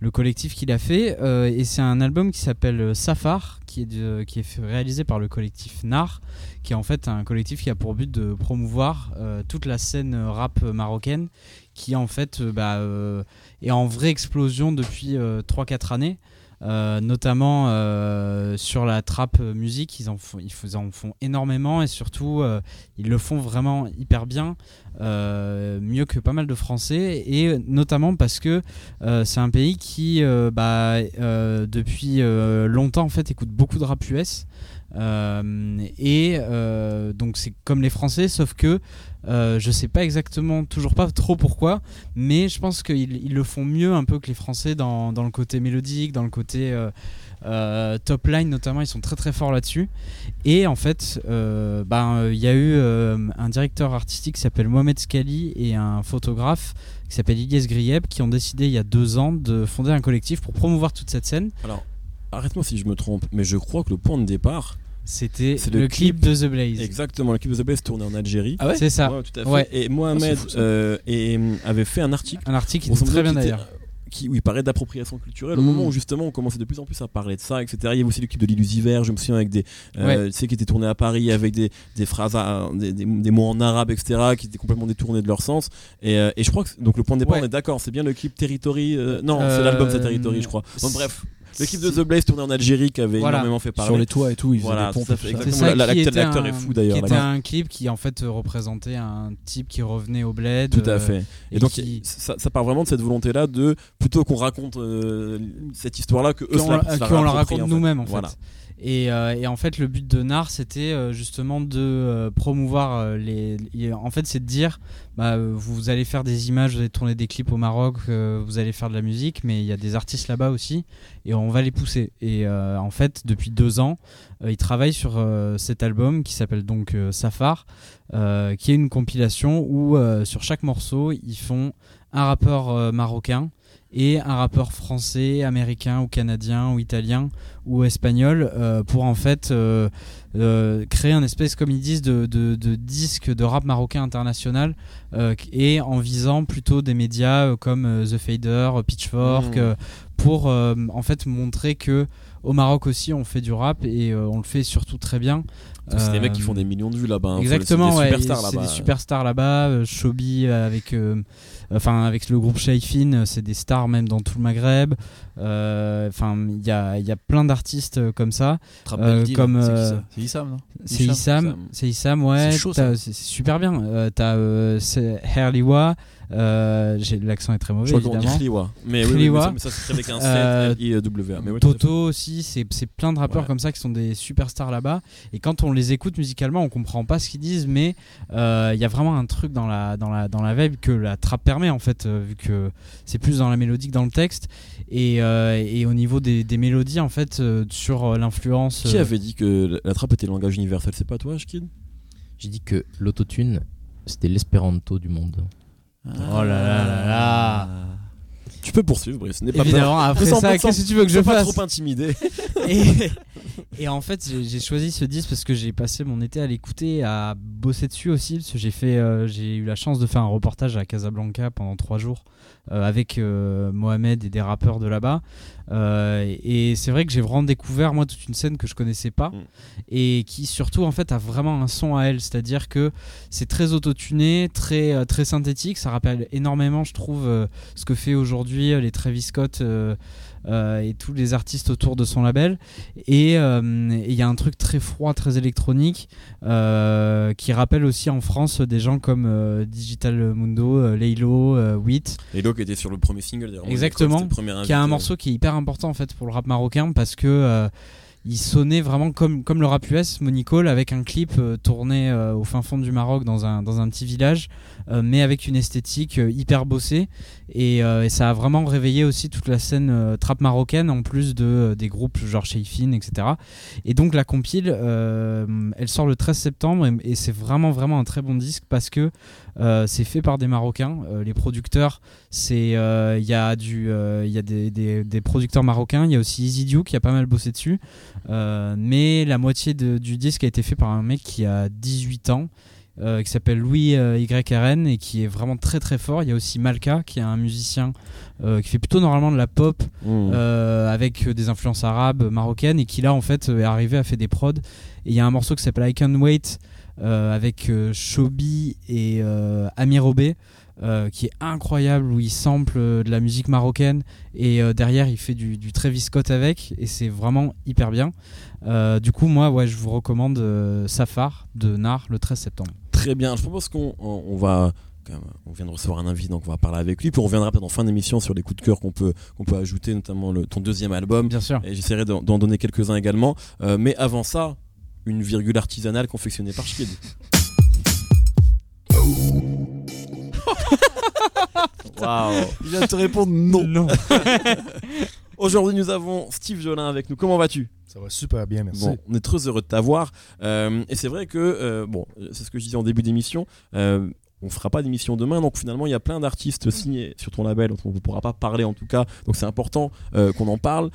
le collectif qu'il a fait euh, et c'est un album qui s'appelle euh, Safar qui est qui est réalisé par le collectif Nar qui est en fait un collectif qui a pour but de promouvoir euh, toute la scène rap marocaine qui en fait bah, est en vraie explosion depuis 3-4 années. Notamment sur la trap musique, ils en font, ils en font énormément et surtout ils le font vraiment hyper bien, euh, mieux que pas mal de Français et notamment parce que euh, c'est un pays qui euh, bah, depuis longtemps en fait écoute beaucoup de rap US. Et donc c'est comme les Français, sauf que je sais pas exactement, toujours pas trop pourquoi, mais je pense qu'ils ils le font mieux un peu que les Français dans, dans le côté mélodique, dans le côté euh, top line notamment, ils sont très très forts là-dessus. Et en fait, euh, ben, euh, il y a eu euh, un directeur artistique qui s'appelle Mohamed Scali et un photographe qui s'appelle Ilyes Grieb qui ont décidé il y a deux ans de fonder un collectif pour promouvoir toute cette scène. Alors, arrête-moi si je me trompe, mais je crois que le point de départ, C'était le, le clip clip. de The Blaze. exactement, l'équipe de The Blaze tournait en Algérie. Ah ouais C'est ça. Ouais, tout à fait. Ouais. Et Mohamed Ah, euh, et, euh, avait fait un article Un article qui était très bien d'ailleurs. Qui, oui, parlait d'appropriation culturelle au Mm. moment où justement on commençait de plus en plus à parler de ça, etc. Il y avait aussi l'équipe de l'Illusiver, je me souviens avec des, euh, tu sais, qui étaient tournés à Paris avec des, des phrases, à- des, des- des mots en arabe, etc. qui étaient complètement détournés de leur sens. Et, euh, et je crois que donc le point de départ, Ouais. on est d'accord, c'est bien le clip Territory. euh, non, Euh, c'est l'album c'est Territory, je crois. Bon, bref, l'équipe de The Blaze tournée en Algérie qui avait Voilà. énormément fait parler. Sur les toits et tout, ils faisaient Voilà, des fait, exactement. l'acteur- est fou, d'ailleurs, Qui était là-bas. un clip qui en fait représentait un type qui revenait au bled. Tout à euh, fait. Et, et donc qui- ça, ça part vraiment de cette volonté-là de plutôt qu'on raconte euh, cette histoire-là que eux se qu'on la, la, se la qu'on la réapproprient, raconte en fait. nous-mêmes en fait. Voilà. Et, euh, et en fait, le but de NAR, c'était euh, justement de euh, promouvoir les, En fait, c'est de dire bah, vous allez faire des images, vous allez tourner des clips au Maroc, vous allez faire de la musique, mais il y a des artistes là-bas aussi, et on va les pousser. Et en fait, depuis deux ans, ils travaillent sur cet album qui s'appelle donc Safar, qui est une compilation où sur chaque morceau, ils font un rappeur marocain et un rappeur français, américain ou canadien ou italien ou espagnol euh, pour en fait euh, euh, créer un espèce, comme ils disent, de, de, de disque de rap marocain international et en visant plutôt des médias comme The Fader, Pitchfork, Mmh. euh, pour en fait montrer que au Maroc aussi, on fait du rap et euh, on le fait surtout très bien. C'est des Euh, mecs qui font des millions de vues là-bas. hein. Exactement, c'est ouais, des superstars c'est là-bas. des superstars là-bas. euh, Shobi euh, avec, euh, enfin avec le groupe Shaifin, euh, c'est des stars même dans tout le Maghreb. Euh, Enfin, il y a, il y a plein d'artistes euh, comme ça. Euh, comme. C'est euh, C'est Issam, non C'est. Issam, Issam. c'est Issam, ouais. C'est chaud, t'as- ça. C'est c'est super bien. Euh, T'as euh, c'est Herliwa, euh, l'accent est très mauvais Je crois qu'on dit. Khliwa. Mais oui, oui, mais ça- mais ça c'est avec un 7 Euh, ouais, à fait. Toto aussi, c'est c'est plein de rappeurs Ouais. comme ça qui sont des superstars là-bas. Et quand on les écoute musicalement, on comprend pas ce qu'ils disent, mais euh, il y a vraiment un truc dans la, dans la, dans la vibe que la trappe permet en fait, euh, vu que c'est plus dans la mélodie que dans le texte. Et, euh, et au niveau des, des mélodies, en fait, euh, sur euh, l'influence. Qui euh, avait dit que la- trappe était le langage universel? C'est pas toi, Shkid J'ai dit que l'autotune, c'était l'espéranto du monde. Oh là là là là. Tu peux poursuivre, Brice. N'aie pas peur. Évidemment, après Sans- ça, qu'est-ce que tu veux que je Sois pas fasse trop intimidé. et, et en fait, j'ai- choisi ce disque parce que j'ai passé mon été à l'écouter, à bosser dessus aussi. Parce que j'ai fait, euh, j'ai eu la chance de faire un reportage à Casablanca pendant trois jours avec euh, Mohamed et des rappeurs de là-bas. Euh, et c'est vrai que j'ai vraiment découvert moi toute une scène que je connaissais pas Mm. et qui surtout en fait a vraiment un son à elle. C'est-à-dire que c'est très autotuné, très euh, très synthétique. Ça rappelle énormément, je trouve, euh, ce que fait aujourd'hui euh, les Travis Scott. Euh, et tous les artistes autour de son label. Et euh, et il y a un truc très froid, très électronique, euh, qui rappelle aussi en France des gens comme Digital Mundo, euh, Wheat, Et donc, était sur le premier single. d'ailleurs. Exactement. qui a un morceau qui est hyper important en fait pour le rap marocain parce que il sonnait vraiment comme, comme le rap US, Monicole, avec un clip euh, tourné euh, au fin fond du Maroc dans un, dans un petit village, euh, mais avec une esthétique hyper bossée. Et, ça a vraiment réveillé aussi toute la scène trap marocaine, en plus de, des groupes genre Sheifin, etc. Et donc la compile, elle sort le 13 septembre et, et c'est vraiment, vraiment un très bon disque parce que c'est fait par des Marocains. Euh, les producteurs, c'est euh, il y a du euh, il y a des, des- des producteurs marocains il y a aussi Easy Duke qui a pas mal bossé dessus Euh, mais la moitié de- du disque a été fait par un mec qui a 18 ans euh, qui s'appelle Louis euh, YRN et qui est vraiment très très fort il y a aussi Malka qui est un musicien euh, qui fait plutôt normalement de la pop Mmh. euh, avec des influences arabes, marocaines, et qui là en fait est arrivé à faire des prods. Et il y a un morceau qui s'appelle I Can Wait euh, avec euh, Shobi et euh, Amir Obé. euh, qui est incroyable où il sample euh, de la musique marocaine et euh, derrière il fait du, du Travis Scott avec et c'est vraiment hyper bien Euh, du coup moi ouais je vous recommande euh, Safar de Nar le 13 septembre Très bien. Je propose qu'on on on va. On vient de recevoir un invité, donc on va parler avec lui. Puis on reviendra peut-être en fin d'émission sur les coups de cœur qu'on peut, qu'on peut ajouter, notamment le, ton deuxième album. bien sûr Et j'essaierai d'en d'en donner quelques-uns également. Euh, mais avant ça, une virgule artisanale confectionnée par Schkid. Waouh Il vient de te répondre non. non Aujourd'hui, nous avons Steve Jolin avec nous. Comment vas-tu? Ça va super bien, merci. Bon, on est très heureux de t'avoir. Euh, et c'est vrai que, euh, bon, c'est ce que je disais en début d'émission. Euh, on fera pas d'émission demain, donc finalement il y a plein d'artistes signés sur ton label dont on ne pourra pas parler en tout cas. Donc c'est important euh, qu'on en parle.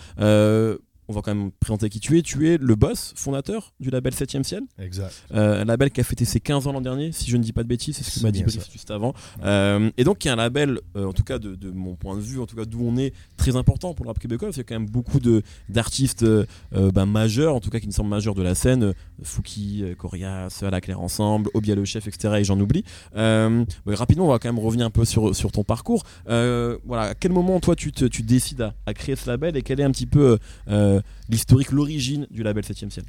On va quand même présenter qui tu es. Tu es le boss fondateur du label 7ème Ciel, Exact. euh, un label qui a fêté ses 15 ans l'an dernier, si je ne dis pas de bêtises, c'est ce que m'a dit Brice juste avant. Euh, et donc qui est un label, euh, en tout cas de, de mon point de vue, en tout cas d'où on est, très important pour le rap québécois, qu'il y a quand même beaucoup de d'artistes bah, majeurs, en tout cas qui me semblent majeurs de la scène, Fouki, Corias, À la Claire Ensemble, Obia le Chef, etc. Et j'en oublie. Rapidement, on va quand même revenir un peu sur, sur ton parcours. Voilà, à quel moment toi tu, te, tu décides à, à créer ce label et quel est un petit peu euh, l'historique, l'origine du label 7ème ciel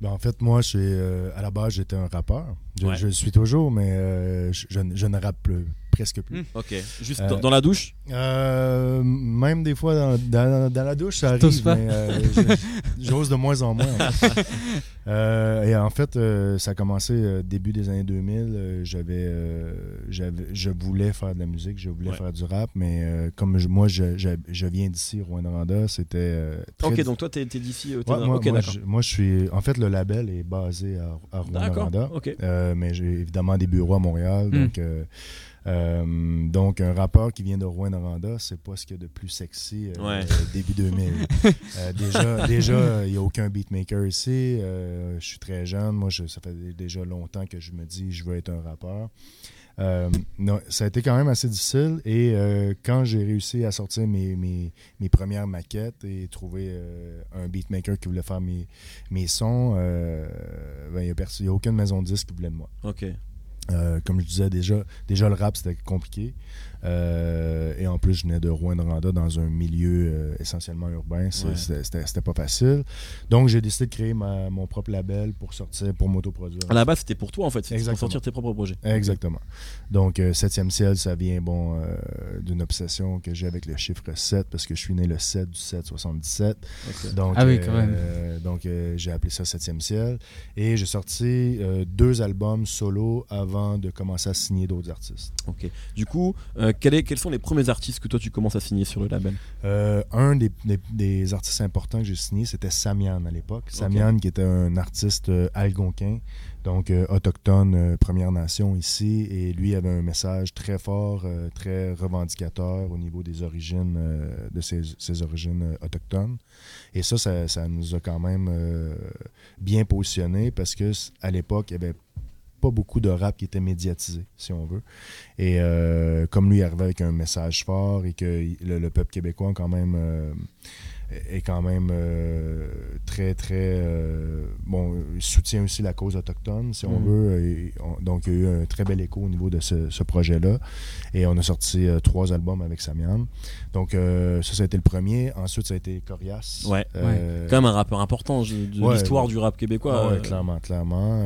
Ben, en fait, moi, euh, à la base, j'étais un rappeur. Je, Ouais. je le suis toujours, mais euh, je, je ne- je ne rappe plus, presque plus. Mm. Ok, juste Euh, dans, la douche? Euh, même des fois, dans, dans- dans la douche, ça arrive, mais euh, j'ose de moins en moins. en fait. Euh, et en fait, euh, ça a commencé euh, début des années 2000. euh, j'avais, euh, j'avais, je voulais faire de la musique, je voulais Ouais. faire du rap, mais euh, comme je- moi, je, je, je viens d'ici, Rwanda, c'était euh, très Ok, donc toi t'es t'es d'ici. euh, Ouais, dans- moi, ok, moi, d'accord. je, moi, je suis. En fait, le label est basé à, à D'accord, Rwanda. ok. Euh, mais j'ai évidemment des bureaux à Montréal. Mm. Donc, euh, donc, un rappeur qui vient de Rouen-Noranda, c'est pas ce qu'il y a de plus sexy euh, Ouais. début 2000. Euh, déjà, déjà, il n'y a aucun beatmaker ici. Je suis très jeune. Moi, je- ça fait déjà longtemps que je me dis je veux être un rappeur. Non, ça a été quand même assez difficile. Et quand j'ai réussi à sortir mes, mes, mes premières maquettes et trouver un beatmaker qui voulait faire mes, mes sons, ben, il n'y a, aucune maison de disques qui voulait de moi. Ok. Euh, comme je disais, déjà, déjà le rap, c'était compliqué. Euh, et en plus, je venais de Rouen-Noranda dans un milieu euh, essentiellement urbain. Ouais. C'était c'était pas facile. Donc, j'ai décidé de créer ma- mon propre label pour sortir, pour m'autoproduire. À la base, c'était pour toi en fait, c'était pour sortir tes propres projets. Exactement. Donc, euh, Septième ciel, ça vient bon euh, d'une obsession que j'ai avec le chiffre 7 parce que je suis né le 7 du 7 77. Ok. Donc, Ah oui, quand même. donc euh, j'ai appelé ça Septième ciel. Et j'ai sorti euh, deux albums solo avant de commencer à signer d'autres artistes. Ok. Du coup, euh, quel est- quels sont les premiers artistes que toi tu commences à signer sur le label? Euh, un des, des- des artistes importants que j'ai signé, c'était Samian à l'époque. Samian, qui était un artiste euh, algonquin, donc euh, autochtone, euh, Première Nation ici. Et lui avait un message très fort, euh, très revendicateur au niveau des origines, euh, de ses, ses origines euh, autochtones. Et ça, ça, ça nous a quand même euh, bien positionné parce que à l'époque, il y avait pas beaucoup de rap qui était médiatisé, si on veut. Et euh, comme lui arrivait avec un message fort et que le peuple québécois quand même euh, est quand même euh, très très euh, bon il soutient aussi la cause autochtone si on Mhm. veut Et on- donc il y a eu un très bel écho au niveau de ce, ce projet là et on a sorti euh, trois albums avec Samian donc euh, ça ça a été le premier ensuite ça a été Corias Ouais. Euh, Quand même un rappeur important de Ouais, l'histoire ouais. du rap québécois. ah ouais, euh, clairement, clairement.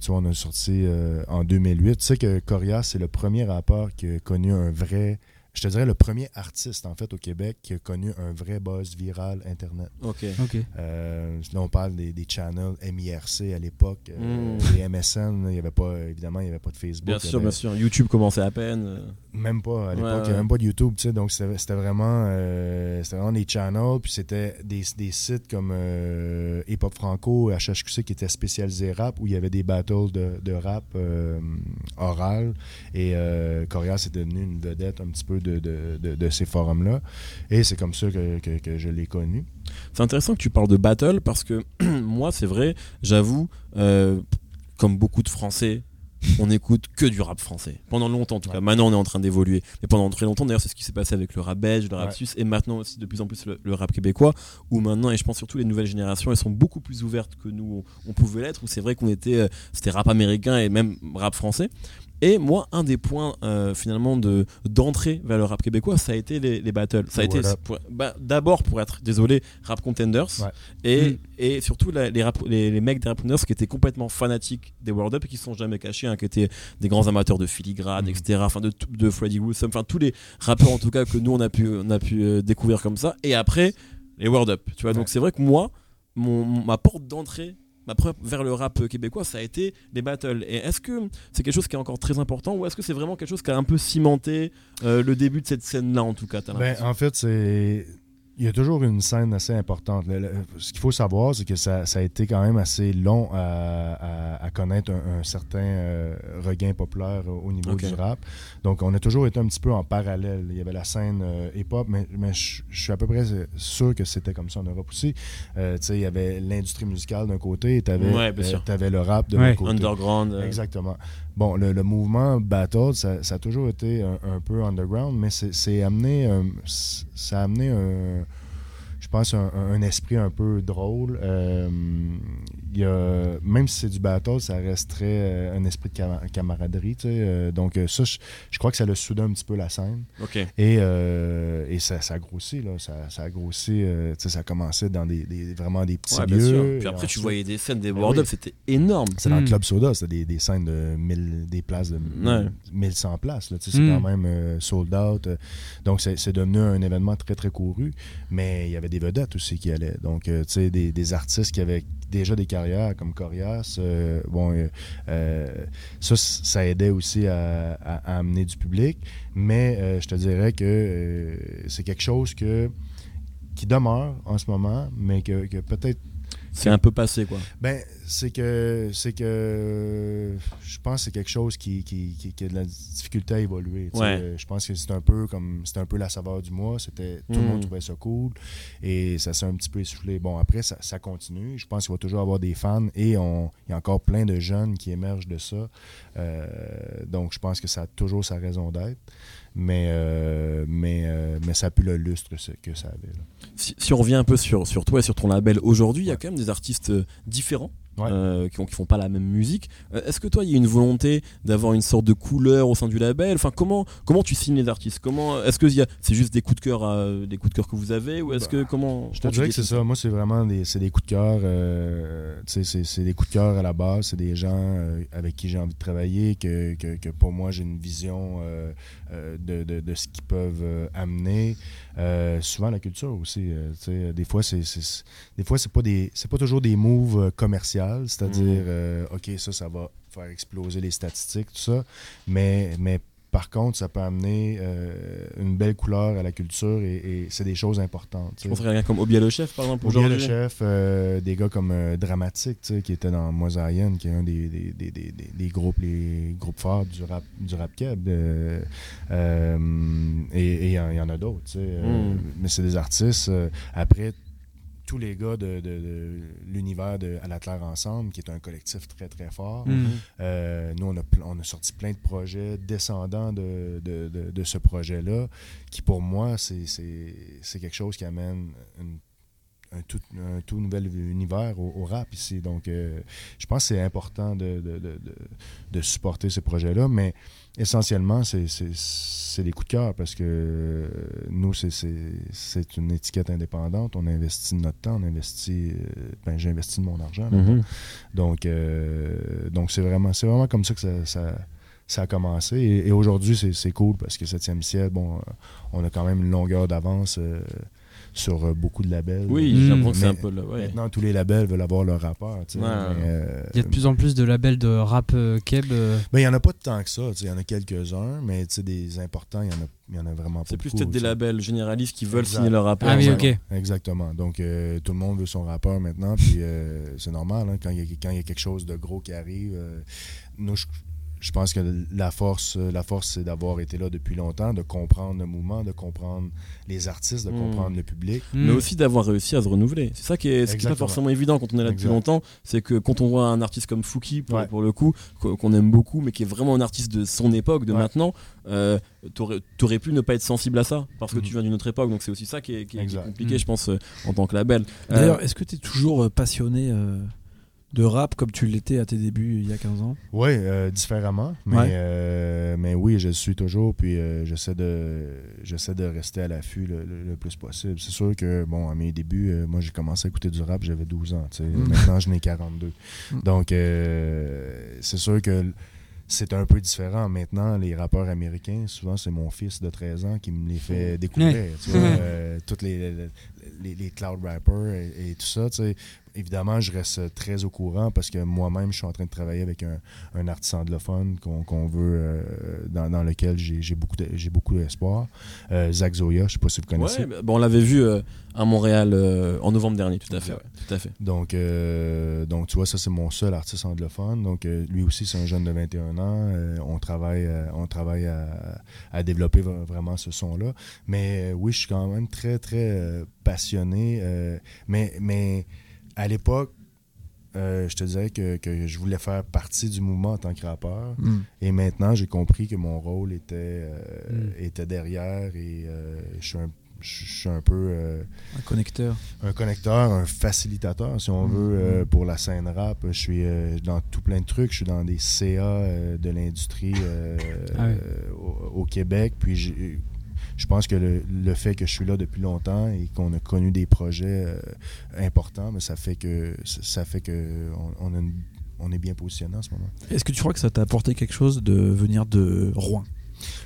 Tu vois, on a sorti en 2008. Tu sais que Corias, c'est le premier rappeur qui a connu un vrai. Je te dirais le premier artiste, en fait, au Québec qui a connu un vrai buzz viral Internet. Ok. Ok. Euh, là, on parle des, des channels MIRC à l'époque, euh, Mm. les MSN. Il y avait pas, évidemment, il n'y avait pas de Facebook. Bien sûr, avait- bien sûr. YouTube commençait à peine. euh, Même pas à l'époque, Ouais, il n'y avait même pas de YouTube, tu sais, donc c'était c'était vraiment, euh, c'était vraiment des channels, puis c'était des, des sites comme euh, Hip Hop Franco, HHQC qui étaient spécialisés rap, où il y avait des battles de, de rap euh, oral, et euh, Corias est devenu une vedette un petit peu de, de, de- de ces forums-là, et c'est comme ça que, que- que je l'ai connu. C'est intéressant que tu parles de battle parce que moi, c'est vrai, j'avoue, euh, comme beaucoup de Français, on n'écoute que du rap français. Pendant longtemps, en tout cas. Maintenant, on est en train d'évoluer. Mais pendant très longtemps, d'ailleurs, c'est ce qui s'est passé avec le rap belge, le rap Ouais. suisse, et maintenant aussi de plus en plus le, le rap québécois, où maintenant, et je pense surtout les nouvelles générations, elles sont beaucoup plus ouvertes que nous, on pouvait l'être, où c'est vrai qu'on était, euh, c'était rap américain et même rap français. Et moi, un des points euh, finalement de d'entrée vers le rap québécois, ça a été les, les battles. Ça a été bah, d'abord pour être désolé, rap contenders, Ouais. et, Mm. et surtout la- les, rap- les, les mecs des rap contenders qui étaient complètement fanatiques des World Up et qui ne sont jamais cachés, hein, qui étaient des grands amateurs de filigrane, Mhm. etc. Enfin de, de Freddie Wilson, enfin tous les rappeurs en tout cas que nous on a pu on a pu euh, découvrir comme ça. Et après les World Up, tu vois. Donc c'est vrai que moi, mon, mon- ma porte d'entrée ma preuve vers le rap québécois, ça a été les battles. Et est-ce que c'est quelque chose qui est encore très important ou est-ce que c'est vraiment quelque chose qui a un peu cimenté euh, le début de cette scène-là, en tout cas Ben, en fait, c'est. Il y a toujours une scène assez importante. Le- le- ce qu'il faut savoir, c'est que ça, ça a été quand même assez long à, à- à connaître un, un certain euh, regain populaire au au niveau du rap. Donc, on a toujours été un petit peu en parallèle. Il y avait la scène euh, hip-hop, mais, mais je suis à peu près sûr que c'était comme ça en Europe aussi. Euh, tu sais, il y avait l'industrie musicale d'un côté et tu avais, Ouais, le rap de Ouais. l'autre côté. underground. euh, Exactement. Bon, le, mouvement Battle, ça, a toujours été un, peu underground, mais c'est amené, euh, ça a amené un, je pense, un, esprit un peu drôle. Euh, y a, même si c'est du battle, ça resterait euh, un esprit de cama- camaraderie. tu sais, euh, donc, euh, ça, je, je crois que ça l'a soudé un petit peu la scène. Et, euh, et ça, ça a grossi, là. Ça, ça a grossi. euh, tu sais, ça a commencé dans des, des- vraiment des petits Ouais, bien lieux. sûr. Puis après, tu voyais des scènes des Ben World oui. Up, c'était énorme. c'est dans le Mm. Club Soda, c'était des, des scènes de 1000, des places de Ouais. 1100 places. là, tu sais, C'est Mm. quand même euh, sold out. donc, c'est c'est devenu un événement très, très couru. Mais il y avait des vedettes aussi qui allaient. Donc, euh, tu sais, des, des artistes qui avaient déjà des carrières comme Corias. euh, bon, euh, euh, ça, ça aidait aussi à, à- à amener du public. Mais je te dirais que c'est quelque chose que qui demeure en ce moment, mais que, que peut-être c'est un peu passé quoi. Ben, c'est que c'est que je pense que c'est quelque chose qui, qui, qui- qui a de la difficulté à évoluer. Ouais. Euh, Je pense que c'est un peu comme c'était un peu la saveur du mois. C'était tout le Mm. monde trouvait ça cool et ça s'est un petit peu essoufflé. Bon après ça, ça continue. Je pense qu'il va toujours avoir des fans et on il y a encore plein de jeunes qui émergent de ça. Euh, donc je pense que ça a toujours sa raison d'être. Mais euh, mais euh, mais ça a plus le lustre que ça- avait. Si, si on revient un peu sur, sur toi et sur ton label aujourd'hui, il y a quand même des artistes euh, différents. Ouais. euh, qui, qui font pas la même musique. Euh, Est-ce que toi, il y a une volonté d'avoir une sorte de couleur au sein du label? Enfin, comment comment tu signes les artistes? Comment Est-ce que c'est juste des coups de cœur, des coups de cœur que vous avez, ou est-ce Bah, que comment Je te dirais que c'est ça. Moi, c'est vraiment des, c'est des coups de cœur. euh, c'est, des coups de cœur à la base. C'est des gens avec qui j'ai envie de travailler, que, que, que pour moi, j'ai une vision de, de, de ce qu'ils peuvent amener. Euh, souvent, la culture aussi. euh, sais, des fois, c'est, c'est, des fois, c'est pas des, c'est pas toujours des moves euh, commerciaux. C'est-à-dire, euh, ok, ça, ça va faire exploser les statistiques, tout ça. Mais, mais par contre, ça peut amener euh, une belle couleur à la culture et, et c'est des choses importantes. Je pense à comme Obia le chef, par exemple, le aujourd'hui. chef, euh, des gars comme euh, Dramatique, qui était dans Mosaïen, qui est un des, des, des, des, groupes, les groupes forts du rap, du rap keb. euh, euh, et il y, en- il y en a d'autres, tu sais. euh, Mm. Mais c'est des artistes. après, tous les gars de, de- de l'univers de À la Claire Ensemble, qui est un collectif très, très fort. Mm. Euh, nous, on a, on a sorti plein de projets descendants de, de, ce projet-là, qui pour moi, c'est quelque chose qui amène une- un, tout, un tout nouvel univers au, au rap ici. Donc, euh, je pense que c'est important de, de, de, de- de supporter ce projet-là, mais essentiellement, c'est- des coups de cœur parce que euh, nous, c'est- une étiquette indépendante. On investit de notre temps, on investit. euh, ben, j'ai investi de mon argent. Mhm. Donc, euh, donc c'est vraiment, vraiment comme ça que ça, ça, ça a commencé. Et, et aujourd'hui, c'est, cool parce que 7e ciel, bon, on a quand même une longueur d'avance sur euh, beaucoup de labels. Oui, Mm. j'ai l'impression que c'est un peu là. ouais. Maintenant, tous les labels veulent avoir leur rappeur. tu sais, Ouais. mais, euh, Il y a de plus en plus de labels de rap euh, keb. euh, ben, il n'y en a pas tant que ça. tu sais, Il y en a quelques-uns, mais tu sais, des importants, il y en a, il y en a vraiment pas C'est plus peut-être des labels généralistes qui veulent Exact. signer leur rappeur. Ah oui, ok. Exactement. Donc, euh, tout le monde veut son rappeur maintenant. Puis, euh, c'est normal. hein, quand il y, a- quand il y a quelque chose de gros qui arrive, euh, nous, je, je pense que la force, la force c'est d'avoir été là depuis longtemps, de comprendre le mouvement, de comprendre les artistes, de Mm. comprendre le public. mais mm. aussi d'avoir réussi à se renouveler. C'est ça qui est, ce qui est pas forcément évident quand on est là depuis longtemps. C'est que quand on voit un artiste comme Fouki, pour, Ouais. pour le coup, qu'on aime beaucoup, mais qui est vraiment un artiste de son époque, de Ouais. maintenant, euh, t'aurais t'aurais pu ne pas être sensible à ça parce que Mhm. tu viens d'une autre époque. Donc c'est aussi ça qui est, qui est- qui est Exact. compliqué, je pense, euh, en tant que label. Euh, D'ailleurs, est-ce que tu es toujours euh, passionné euh, de rap comme tu l'étais à tes débuts il y a 15 ans? Oui, différemment. Mais, Ouais. euh, mais oui, je le suis toujours. Puis euh, j'essaie de j'essaie de rester à l'affût le, le- le plus possible. C'est sûr que, bon, à mes débuts, euh, moi, j'ai commencé à écouter du rap, j'avais 12 ans. Mm. Maintenant, je n'ai 42. Mm. Donc, euh, c'est sûr que c'est un peu différent. Maintenant, les rappeurs américains, souvent, c'est mon fils de 13 ans qui me les fait découvrir. tu vois, euh, toutes les, les, les cloud rappers et, et tout ça. tu sais. Évidemment, je reste très au courant parce que moi-même, je suis en train de travailler avec un, un artiste anglophone qu'on veut, euh, dans, dans lequel j'ai beaucoup de- j'ai beaucoup d'espoir. Euh, Zach Zoya, je sais pas si vous connaissez. ouais, bah, bon, on l'avait vu euh, à Montréal en novembre dernier, tout à fait. Ouais, tout à fait. Donc, donc, tu vois, ça, c'est mon seul artiste anglophone. Donc, lui aussi, c'est un jeune de 21 ans. On travaille, on travaille à, à développer vraiment ce son-là. Mais oui, je suis quand même très, très passionné. mais, mais à l'époque, euh, je te dirais que, que je voulais faire partie du mouvement en tant que rappeur. Et maintenant, j'ai compris que mon rôle était, euh, Mm. était derrière et euh, je suis un, je suis un peu... Un connecteur. un connecteur, un facilitateur, si on veut, euh, pour la scène rap. Je suis dans tout plein de trucs. Je suis dans des CA de l'industrie Ah oui. au, au Québec. Puis j'ai- je pense que le, le fait que je suis là depuis longtemps et qu'on a connu des projets euh, importants, mais ça fait que ça fait que on, on a une- on est bien positionné en ce moment. Est-ce que tu crois que ça t'a apporté quelque chose de venir de Rouen?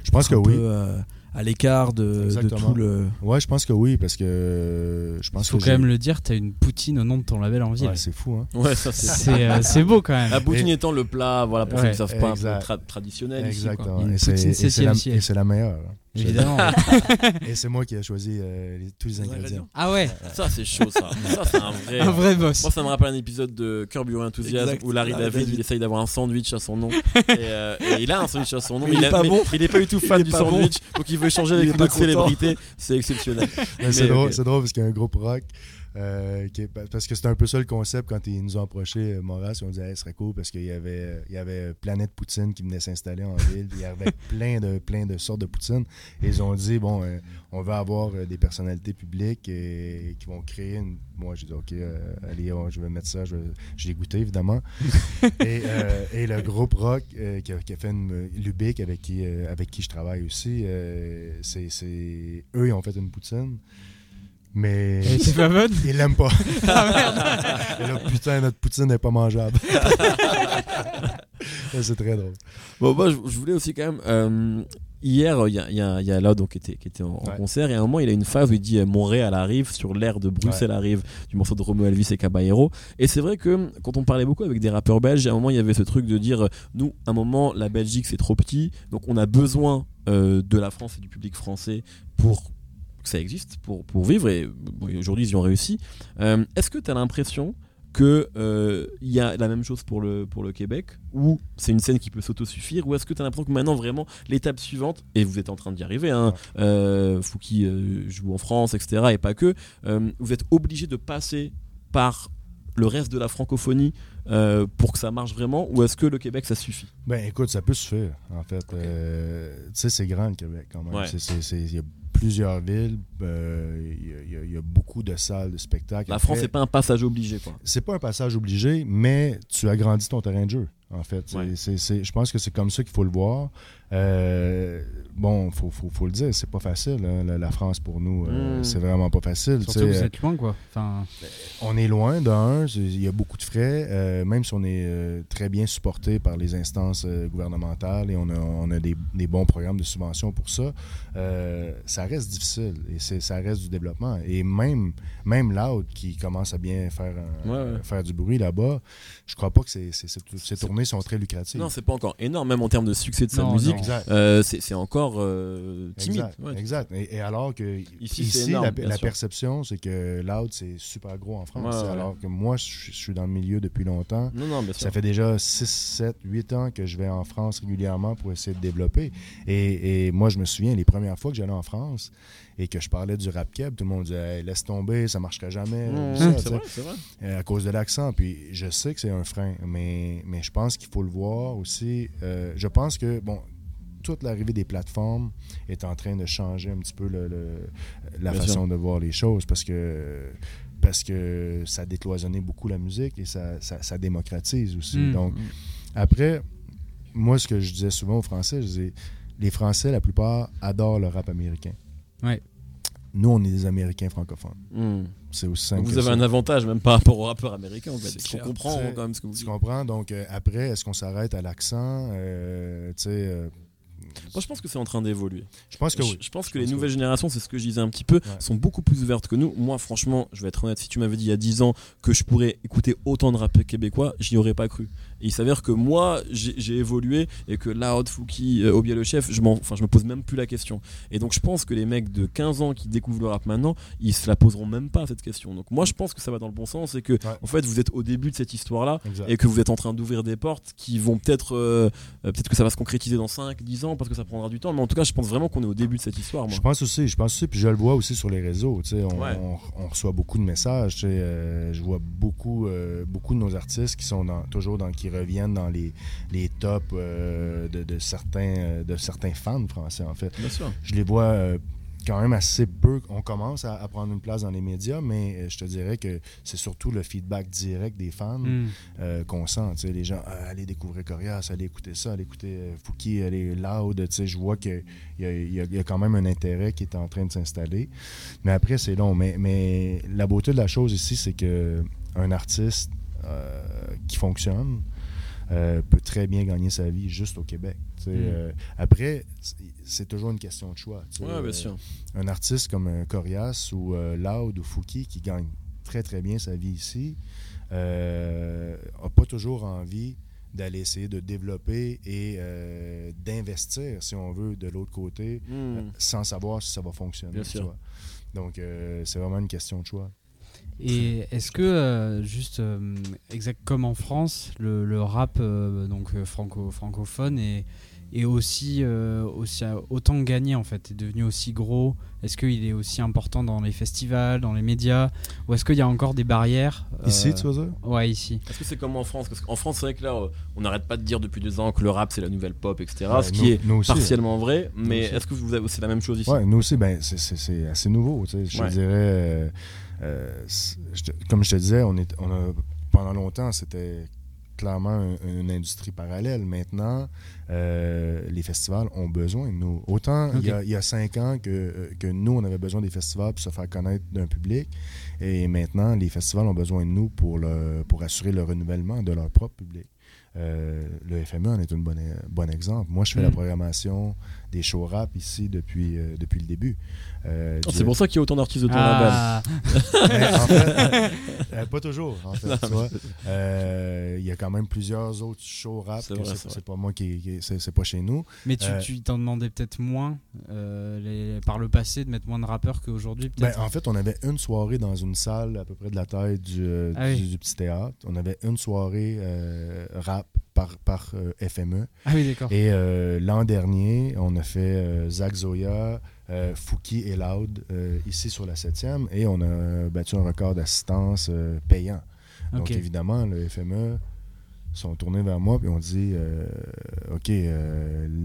Je pense que Un oui. peu, euh, à l'écart de, de Exactement. tout le. Ouais, je pense que oui, parce que je Il pense faut que quand même le dire, t'as une poutine au nom de ton label en ville. Ouais, c'est fou, hein. Ouais, ça c'est. c'est euh, beau quand même. La poutine étant le plat, voilà, pour ceux qui ne savent pas, un peu tra- traditionnel ici. quoi. Exactement. Une Et c'est la, et c'est la meilleure. hein. Évidemment. Et c'est moi qui ai choisi euh, les- tous les ingrédients. ah ouais, Ça, c'est chaud, ça. Ça, c'est un vrai. un vrai boss. Moi, ça me rappelle un épisode de Curb Your Enthusiasm Exact. où Larry Larry David, David. il essaye d'avoir un sandwich à son nom. et, euh, et il a un sandwich à son nom, Mais mais, il est a- pas mais- bon. mais il est pas du tout fan Il est du pas bon. sandwich, donc il veut changer Il avec est une pas autre content. célébrité. C'est exceptionnel. C'est drôle, ok. c'est drôle parce qu'il y a un groupe rock. Euh, qui est- parce que c'était un peu ça le concept quand ils nous ont approché Moras on disait hey, ce serait cool parce qu'il y avait il y avait Planète Poutine qui venait s'installer en ville. Il y avait plein de plein de sortes de poutine et ils ont dit bon euh, on va avoir euh, des personnalités publiques et, qui vont créer une moi j'ai dit ok euh, allez on- je vais mettre ça je vais je l'ai goûté évidemment. Et, euh, et le groupe rock euh, qui, a, qui a fait une Lubic avec qui euh, avec qui je travaille aussi euh, c'est c'est eux ils ont fait une poutine mais Et c'est pas bonne? Ah Et là, putain, notre poutine n'est pas mangeable. C'est très drôle. Bon, moi, je, je voulais aussi quand même. euh, hier, il y a, il y a, il y a Loud, donc, qui était, qui était en, en Ouais. concert, et à un moment, il a une phase où il dit euh, Montréal arrive, sur l'air de Bruxelles arrive, du morceau de Romo Elvis et Caballero. Et c'est vrai que quand on parlait beaucoup avec des rappeurs belges, à un moment, il y avait ce truc de dire euh, nous, à un moment, la Belgique, c'est trop petit, donc on a besoin euh, de la France et du public français pour ça existe, pour, pour vivre, et aujourd'hui, ils y ont réussi. Euh, Est-ce que tu as l'impression que euh, il y a la même chose pour le, pour le Québec ou c'est une scène qui peut s'autosuffire ou est-ce que tu as l'impression que maintenant vraiment l'étape suivante et vous êtes en train d'y arriver hein, Ouais. euh, Fouki euh, joue en France etc et pas que vous êtes obligé de passer par le reste de la francophonie pour que ça marche vraiment ou est-ce que le Québec ça suffit? Ben, écoute, ça peut se faire, en fait. Tu sais, c'est grand, le Québec, quand même. Ouais. Y a plusieurs villes, euh, il y a- il y, a- il y a beaucoup de salles de spectacle. La Après, France c'est pas un passage obligé quoi c'est pas un passage obligé, mais tu agrandis ton terrain de jeu, en fait. C'est- Ouais. c'est- c'est- je pense que c'est comme ça qu'il faut le voir. Euh, bon, faut, faut, faut le dire, c'est pas facile, hein, la, la France, pour nous. Euh, Mm. C'est vraiment pas facile. tu Surtout vous êtes loin, quoi. Enfin, on est loin d'un, il y a beaucoup de frais, euh, même si on est euh, très bien supporté par les instances euh, gouvernementales et on a, on a des, des bons programmes de subvention pour ça, euh, ça reste difficile et ça reste du développement. Et même, même Loud qui commence à bien faire, un- Ouais, ouais. faire du bruit là-bas, je crois pas que ces, ces- ces- ces tournées sont très lucratives. non c'est pas encore énorme même en termes de succès de sa Non, musique euh, c'est encore euh, timide Exact, Ouais. exact. Et, et alors que Ici, ici, c'est énorme, la, perception, c'est que Loud, c'est super gros en France. Ouais, ouais. Alors que moi, je, suis- je suis dans le milieu depuis longtemps. non non Ça fait déjà 6, 7, 8 ans que je vais en France régulièrement pour essayer de développer. Et, et moi, je me souviens, les premières fois que j'allais en France et que je parlais du rap keb, tout le monde disait Hey, laisse tomber, ça marcherait jamais. Mmh, c'est vrai c'est vrai euh, à cause de l'accent. Puis je sais que c'est un frein, mais, mais je pense qu'il faut le voir aussi. Euh, je pense que, bon, toute l'arrivée des plateformes est en train de changer un petit peu le- le- la Bien façon de voir les choses parce que parce que ça a décloisonné beaucoup la musique et ça, ça, ça démocratise aussi. hmm. Donc, après, moi, ce que je disais souvent aux Français, je disais, les Français, la plupart, adorent le rap américain. Ouais. Nous, on est des Américains francophones. Hmm. C'est aussi simple Donc vous que avez ça. un avantage même par rapport aux rappeurs américains en fait. Clair. comprend quand même ce que vous Tu dites. comprends? Donc, euh, après, est-ce qu'on s'arrête à l'accent? Euh, tu sais, euh, Moi je pense que c'est en train d'évoluer. je pense que oui. je pense que Je les pense que nouvelles générations, c'est ce que je disais un petit peu, Ouais. sont beaucoup plus ouvertes que nous. Moi franchement, je vais être honnête, si tu m'avais dit il y a 10 ans que je pourrais écouter autant de rap québécois, j'y aurais pas cru. Et il s'avère que moi, j'ai évolué et que Loud, Fouki, euh, Obia le chef, je, m'en- enfin, je me pose même plus la question. Et donc je pense que les mecs de 15 ans qui découvrent le rap maintenant, ils se la poseront même pas cette question. Donc moi je pense que ça va dans le bon sens et que Ouais. en fait vous êtes au début de cette histoire-là et que vous êtes en train d'ouvrir des portes qui vont peut-être euh, euh, peut-être que ça va se concrétiser dans 5 10 ans parce que ça prendra du temps mais en tout cas je pense vraiment qu'on est au début de cette histoire moi. Je pense aussi, je pense aussi, puis je le vois aussi sur les réseaux. tu sais, On, Ouais. on- on reçoit beaucoup de messages. euh, je vois beaucoup, beaucoup de nos artistes qui sont dans- toujours dans, qui reviennent dans les, les tops euh, de, de certains, euh, de certains fans français en fait. Bien sûr. Je les vois euh, quand même assez peu. On commence à, à prendre une place dans les médias, mais euh, je te dirais que c'est surtout le feedback direct des fans. hmm. euh, qu'on sent. Les gens, Ah, allez découvrir Corias, allez écouter ça, allez écouter euh, Fouki, allez Loud. Je vois qu'il y, y a- il y a quand même un intérêt qui est en train de s'installer. Mais après, c'est long. Mais, mais la beauté de la chose ici, c'est que un artiste qui fonctionne euh, peut très bien gagner sa vie juste au Québec. Mm. euh, après, c'est- toujours une question de choix. Ouais, bien Euh, sûr. un artiste comme Corias ou Loud ou Fouki qui gagne très très bien sa vie ici n'a pas toujours envie d'aller essayer de développer et euh, d'investir, si on veut, de l'autre côté, Hmm. sans savoir si ça va fonctionner. Bien sûr. Donc, euh, c'est vraiment une question de choix. Et est-ce que, euh, juste euh, exact comme en France, le, le rap euh, donc euh, franco francophone est, est aussi, euh, aussi autant gagné en fait, est devenu aussi gros? Est-ce qu'il est aussi important dans les festivals, dans les médias, ou est-ce qu'il y a encore des barrières euh, Ici, tu dire? Ouais, ici. Est-ce que c'est comme en France? Parce qu'en France, c'est vrai que là, on n'arrête pas de dire depuis deux ans que le rap c'est la nouvelle pop, etc. Ouais, ce nous- qui est aussi, partiellement vrai. Mais aussi. est-ce que vous c'est la même chose ici? Ouais, nous aussi, ben, c'est- c'est c'est assez nouveau. tu sais. Je Ouais. dirais, euh, comme je te disais, on est, on a, pendant longtemps, c'était clairement un- une industrie parallèle. Maintenant, euh, les festivals ont besoin de nous. Autant il, y a, il y a cinq ans que, euh, que nous, on avait besoin des festivals pour se faire connaître d'un public. Et maintenant, les festivals ont besoin de nous pour, le, pour assurer le renouvellement de leur propre public. Euh, le FME en est un bon, bon exemple. Moi, je fais Mm. la programmation des shows rap ici depuis, euh, depuis le début. Euh, Oh, du- C'est pour ça qu'il y a autant d'artistes de ton label. Ah, Mais en fait, euh, pas toujours, en fait. Euh, Il y a quand même plusieurs autres shows rap C'est pas moi qui, qui- c'est c'est pas chez nous. mais tu Euh, t'en demandais peut-être moins euh, les- par le passé de mettre moins de rappeurs qu'aujourd'hui Ben, peut-être? en fait, on avait une soirée dans une salle à peu près de la taille du, Ah oui. du, du petit théâtre. On avait une soirée euh, rap par, par euh, FME. Ah oui, d'accord. Et euh, l'an dernier, on a fait euh, Zach Zoya, euh, Fouki et Loud euh, ici sur la 7e et on a battu un record d'assistance euh, payant. Donc évidemment, le FME sont tournés vers moi et ont dit OK,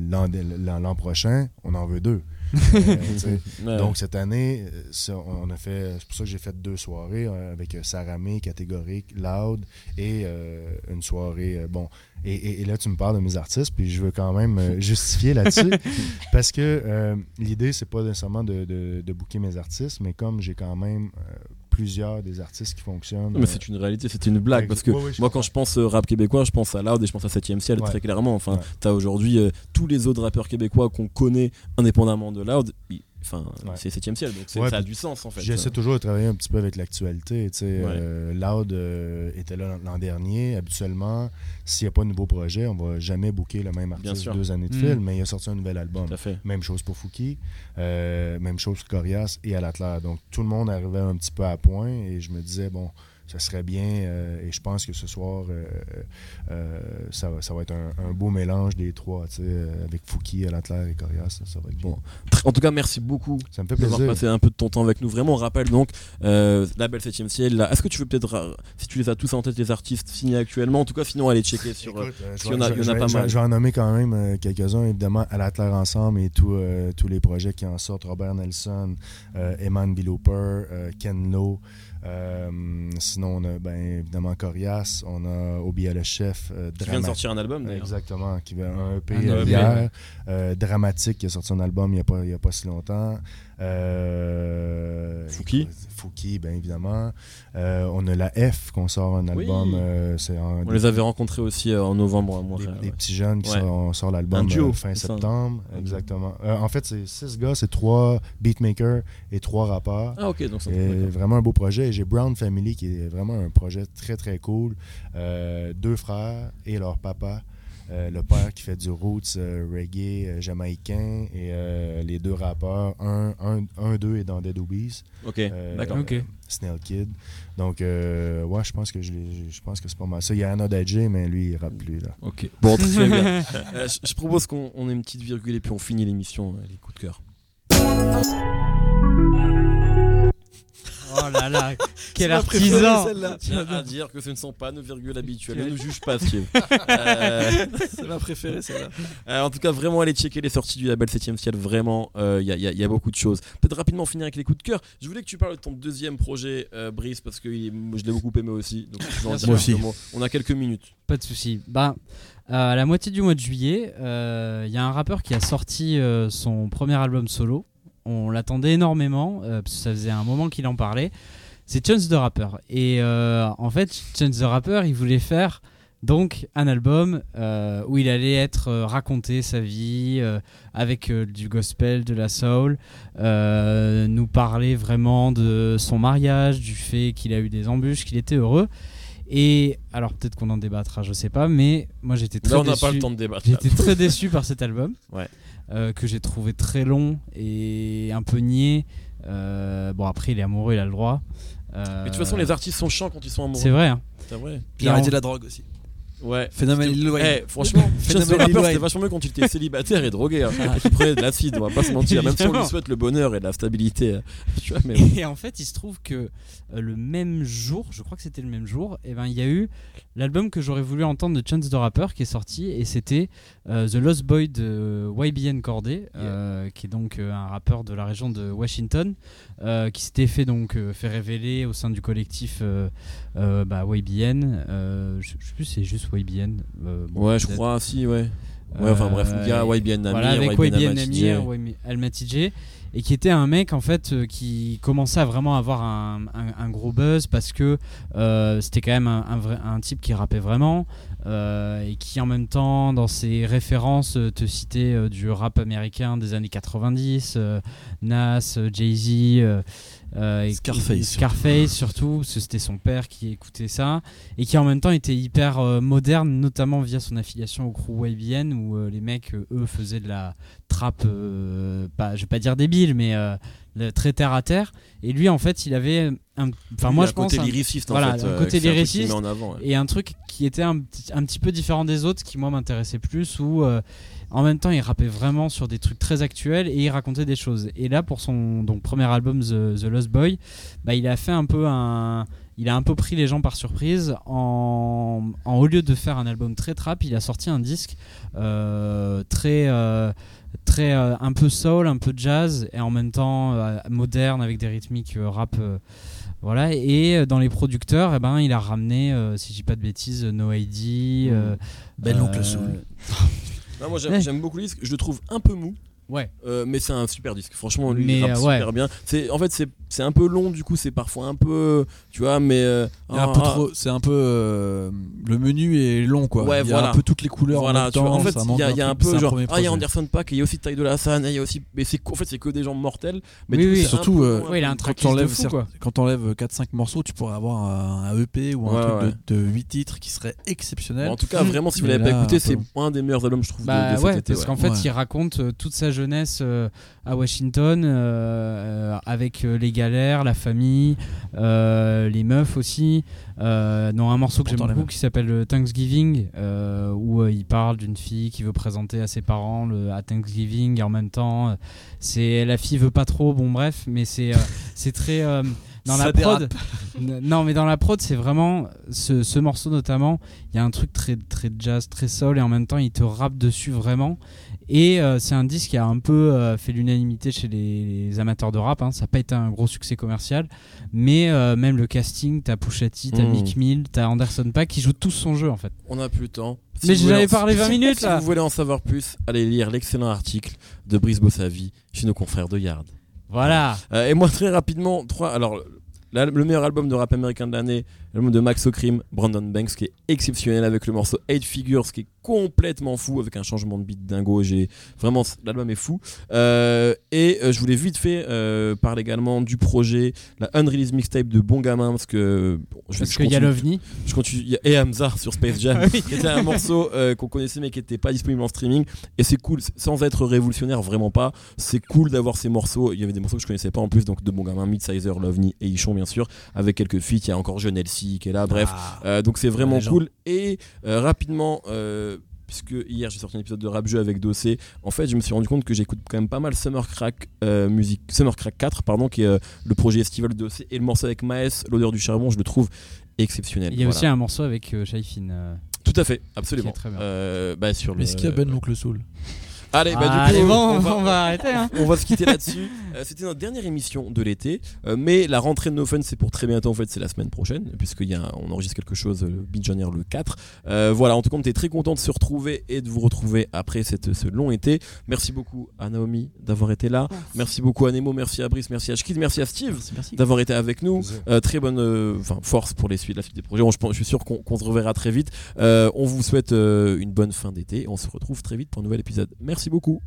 l'an prochain, on en veut deux. Euh. Donc cette année, euh, ça, on a fait. C'est pour ça que j'ai fait deux soirées avec euh, Saramé, catégorique, loud et euh, une soirée. bon, et, et- et là tu me parles de mes artistes, puis je veux quand même justifier là-dessus parce que euh, l'idée c'est pas nécessairement de, de, de booker mes artistes, mais comme j'ai quand même plusieurs des artistes qui fonctionnent. Non, mais euh, c'est une réalité, c'est une blague. Parce que moi, quand je pense euh, rap québécois, je pense à Loud et je pense à 7ème ciel Ouais. très clairement. Enfin, Ouais. t'as aujourd'hui euh, tous les autres rappeurs québécois qu'on connaît indépendamment de Loud. ils- Enfin, Ouais. c'est 7ème ciel, donc Ouais, ça a du sens en fait. J'essaie toujours de travailler un petit peu avec l'actualité. tu sais. Ouais. Euh, Loud euh, était là l'an dernier. Habituellement, s'il n'y a pas de nouveau projet, on va jamais booker le même Bien artiste sûr. deux années de Mm. fil, mais il a sorti un nouvel album. Tout à fait. Même chose pour Fouki, euh, même chose pour Corias et Alatler. Donc tout le monde arrivait un petit peu à point et je me disais, bon, ça serait bien euh, et je pense que ce soir, euh, euh, ça, va- ça va être un, un beau mélange des trois, tu sais, avec Fouki, Alatler et Corias. Ça, va être bon. En tout cas, merci beaucoup Ça me fait d'avoir passé un peu de ton temps avec nous. Vraiment, on rappelle donc euh, la belle 7ème ciel. là. Est-ce que tu veux peut-être, si tu les as tous en tête, les artistes signés actuellement, en tout cas, sinon, aller checker sur. Écoute, euh, je s'il y en a- je- il y en a je vais- pas je mal. Je vais en nommer quand même quelques-uns, évidemment, à la Terre Ensemble et tout, euh, tous les projets qui en sortent. Robert Nelson, Eman Biloper, euh, Ken Lo. Euh, sinon, on a ben, évidemment Corias, on a Obia le chef, euh, qui vient de sortir un album d'ailleurs. Exactement, qui vient un EP Un EP, hier. Euh, Dramatique qui a sorti un album il n'y a, pas- il y a pas si longtemps. Euh, Fouki? Fouki, bien évidemment. Euh, on a la F qu'on sort un Oui. album. euh, c'est On les avait rencontrés aussi euh, en novembre à des, Montréal. des ouais. petits jeunes qui Ouais. sortent, on sort Un l'album duo, euh, fin c'est ça. septembre. Exactement. Euh, en fait, c'est six gars, c'est trois beatmakers et trois rappeurs. Ah, ok, donc d'accord. vraiment un beau projet. Et J'ai Brown Family qui est vraiment un projet très très cool. Euh, deux frères et leur papa. Euh, le père qui fait du roots euh, reggae euh, jamaïcain et euh, les deux rappeurs. Un, un, un d'eux est dans Dead Obies. Ok, Euh, d'accord. Ok. Snail Kid. Donc, euh, ouais, je pense que je, je pense que c'est pas mal ça. Il y a Anna Dadji, mais lui, il rappe plus. Là. Ok, bon, très bien. Euh, je, propose qu'on on ait une petite virgule et puis on finit l'émission, les coups de cœur. Oh là là, quel préférée, artisan celle-là. Tiens à dire que ce ne sont pas nos virgules habituelles. Ne nous juge pas, Steve. Euh, C'est ma préférée, celle-là. euh, en tout cas, vraiment, allez checker les sorties du label 7ème ciel. Vraiment, il y, a- y a- y a beaucoup de choses. Peut-être rapidement finir avec les coups de cœur. Je voulais que tu parles de ton deuxième projet, euh, Brice, parce que je l'ai beaucoup aimé aussi. Donc, je en dire aussi. On a quelques minutes. Pas de souci. Bah, euh, à la moitié du mois de juillet, euh, il y a un rappeur qui a sorti euh, son premier album solo. On l'attendait énormément, euh, parce que ça faisait un moment qu'il en parlait. C'est Chance the Rapper. Et euh, en fait, Chance the Rapper, il voulait faire donc un album euh, où il allait être euh, raconter sa vie euh, avec du gospel, de la soul, nous parler vraiment de son mariage, du fait qu'il a eu des embûches, qu'il était heureux. Et alors peut-être qu'on en débattra, je sais pas, mais moi j'étais très Là, on n'a déçu. pas le temps de débattre. Été très déçu par cet album, Ouais. Euh, que j'ai trouvé très long et un peu niais. Euh, bon après il est amoureux, il a le droit. Euh, Mais de toute façon, les artistes sont chiants quand ils sont amoureux. c'est vrai. hein. C'est vrai. Puis arrêter en- la drogue aussi. Ouais. Phénomène. Eh, franchement, Phénomène Chance the Rapper, Lil Wayne. c'était vachement mieux quand il était célibataire et drogué. Hein. Et qu'il prenait de l'acide, on va pas se mentir. Même si on lui souhaite le bonheur et la stabilité. euh, Tu vois, mais bon. Et en fait, il se trouve que euh, le même jour, je crois que c'était le même jour, et ben il y a eu l'album que j'aurais voulu entendre de Chance the Rapper qui est sorti, et c'était euh, The Lost Boy de YBN Corday, euh, qui est donc euh, un rappeur de la région de Washington, qui s'était fait donc fait révéler au sein du collectif euh, euh, bah, YBN. euh, je, je sais plus, c'est juste YBN. euh, bon, Ouais, je crois, si, ouais. Ouais, enfin bref, il y a Euh, YBN Namir, voilà, avec YBN YBN Almatidje, et qui était un mec en fait euh, qui commençait à vraiment avoir un, un- un gros buzz parce que euh, c'était quand même un, un vrai- un type qui rappait vraiment euh, et qui en même temps dans ses références euh, te citait euh, du rap américain des années 90, euh, Nas, euh, Jay-Z. Euh, Scarface, Scarface surtout, parce que c'était son père qui écoutait ça, et qui en même temps était hyper euh, moderne, notamment via son affiliation au crew YBN, où euh, les mecs, eux, faisaient de la trappe, pas, je vais pas dire débile, mais le- très terre à terre. Et lui, en fait, il avait un. Enfin, moi, je pense. côté lyriciste, en voilà, fait. un côté lyriciste. en avant, ouais. Et un truc qui était un, petit- un petit peu différent des autres, qui moi m'intéressait plus, où euh, en même temps il rappait vraiment sur des trucs très actuels et il racontait des choses. Et là, pour son donc, premier album, The, The Lost Boy, bah, il a fait un peu un. Il a un peu pris les gens par surprise en, en- au lieu de faire un album très trap, il a sorti un disque euh, très euh, très euh, un peu soul, un peu jazz et en même temps euh, moderne avec des rythmiques euh, rap voilà, et dans les producteurs, eh ben, il a ramené, si je dis pas de bêtises, No ID. euh, Ben l'oncle Soul. Non, moi, j'aime Ouais. beaucoup le disque. Je le trouve un peu mou. Ouais. Euh, mais c'est un super disque, franchement, lui, Mais, il rappe euh, ouais. super bien. C'est, en fait, c'est, c'est un peu long, du coup, c'est parfois un peu, tu vois, mais. euh, a ah, ah, c'est un peu euh, le menu est long quoi. Ouais, il y a voilà. un peu toutes les couleurs. en Voilà, même tu vois, en fait, il y a, y a un peu genre, ah, il y a. Anderson Paak, il y a aussi Ty Dolla Hassan, il y a aussi, mais c'est, en fait, c'est que des gens mortels. Mais Oui, oui. Surtout, euh, Ouais, il a un quand tracklist tu de enlèves fou, cer- quoi. quand t'enlèves 4-5 morceaux, tu pourrais avoir un, EP ou un truc de, de 8 titres qui serait exceptionnel. En tout cas, vraiment, si vous l'avez pas écouté, c'est un des meilleurs albums, je trouve, de- Bah de, cet été. parce qu'en fait, il raconte toute sa jeunesse euh, à Washington, euh, euh, avec les galères, la famille, les meufs aussi. Dans un morceau que j'aime beaucoup qui s'appelle Thanksgiving, où il parle d'une fille qui veut présenter à ses parents le, à Thanksgiving et en même temps, c'est la fille veut pas trop. Bon bref, mais c'est c'est très dans la prod. Non, mais dans la prod, c'est vraiment ce, ce morceau notamment. Il y a un truc très très jazz, très soul, et en même temps, il te rappe dessus vraiment. Et euh, c'est un disque qui a un peu euh, fait l'unanimité chez les, les amateurs de rap. hein. Ça n'a pas été un gros succès commercial, mais euh, même le casting, t'as Pusha T, t'as Mm. Meek Mill, t'as Anderson Paak qui jouent tous son jeu en fait. On n'a plus le temps. Mais vous j'en avais voulez en- parlé 20 minutes, Si là. vous voulez en savoir plus, allez lire l'excellent article de Brice Bossavi chez nos confrères de Yard. Voilà. Euh, et moi, très rapidement, trois. Alors, la- le meilleur album de rap américain de l'année, l'album de Max O'Crim, Brandon Banks, qui est exceptionnel avec le morceau Eight Figures, qui est complètement fou avec un changement de beat dingo. J'ai vraiment, l'album est fou. Euh, et euh, je voulais vite fait euh, parler également du projet, la unreleased mixtape de Bon Gamin, parce que bon, je, Parce je qu'il y a l'OVNI. je continue. Et Hamza sur Space Jam, Ah qui était un morceau qu'on connaissait mais qui n'était pas disponible en streaming. Et c'est cool, sans être révolutionnaire, vraiment pas. C'est cool d'avoir ces morceaux. Il y avait des morceaux que je connaissais pas en plus, donc de bon gamin, Midsizer, Lovni et Ichon, bien sûr, avec quelques feats. Il y a encore Jeune Elsie qui est là, bref. Ah. Euh, donc c'est vraiment cool. Et euh, rapidement. euh, Puisque hier j'ai sorti un épisode de rap jeu avec Dossé, en fait je me suis rendu compte que j'écoute quand même pas mal Summer Crack euh, musique, Summer Crack 4 pardon, qui est euh, le projet estival de Dossé et le morceau avec Maes, l'odeur du charbon, je le trouve exceptionnel. Il y a Voilà. aussi un morceau avec euh, Shaifin. euh, Tout à fait, absolument. Qui est très bien. Euh, bah, sur le... Est-ce qu'il y a Ben l'oncle Soul? Allez, bah, du coup, Allez, bon, on, on, va, arrêter. Hein. on va se quitter là-dessus. Euh, C'était notre dernière émission de l'été, euh, mais la rentrée de No Fun, c'est pour très bientôt. En fait, c'est la semaine prochaine, puisqu'on enregistre quelque chose euh, le Beat le 4. Euh, voilà, en tout cas, on était très content de se retrouver et de vous retrouver après cette, ce long été. Merci beaucoup à Naomi d'avoir été là. Merci beaucoup à Nemo, merci à Brice, merci à Shkid, merci à Steve Merci, merci. d'avoir été avec nous. Euh, très bonne euh, force pour les suites, la suite des projets. Bon, je, suis sûr qu'on se reverra très vite. Euh, on vous souhaite euh, une bonne fin d'été. On se retrouve très vite pour un nouvel épisode. Merci beaucoup.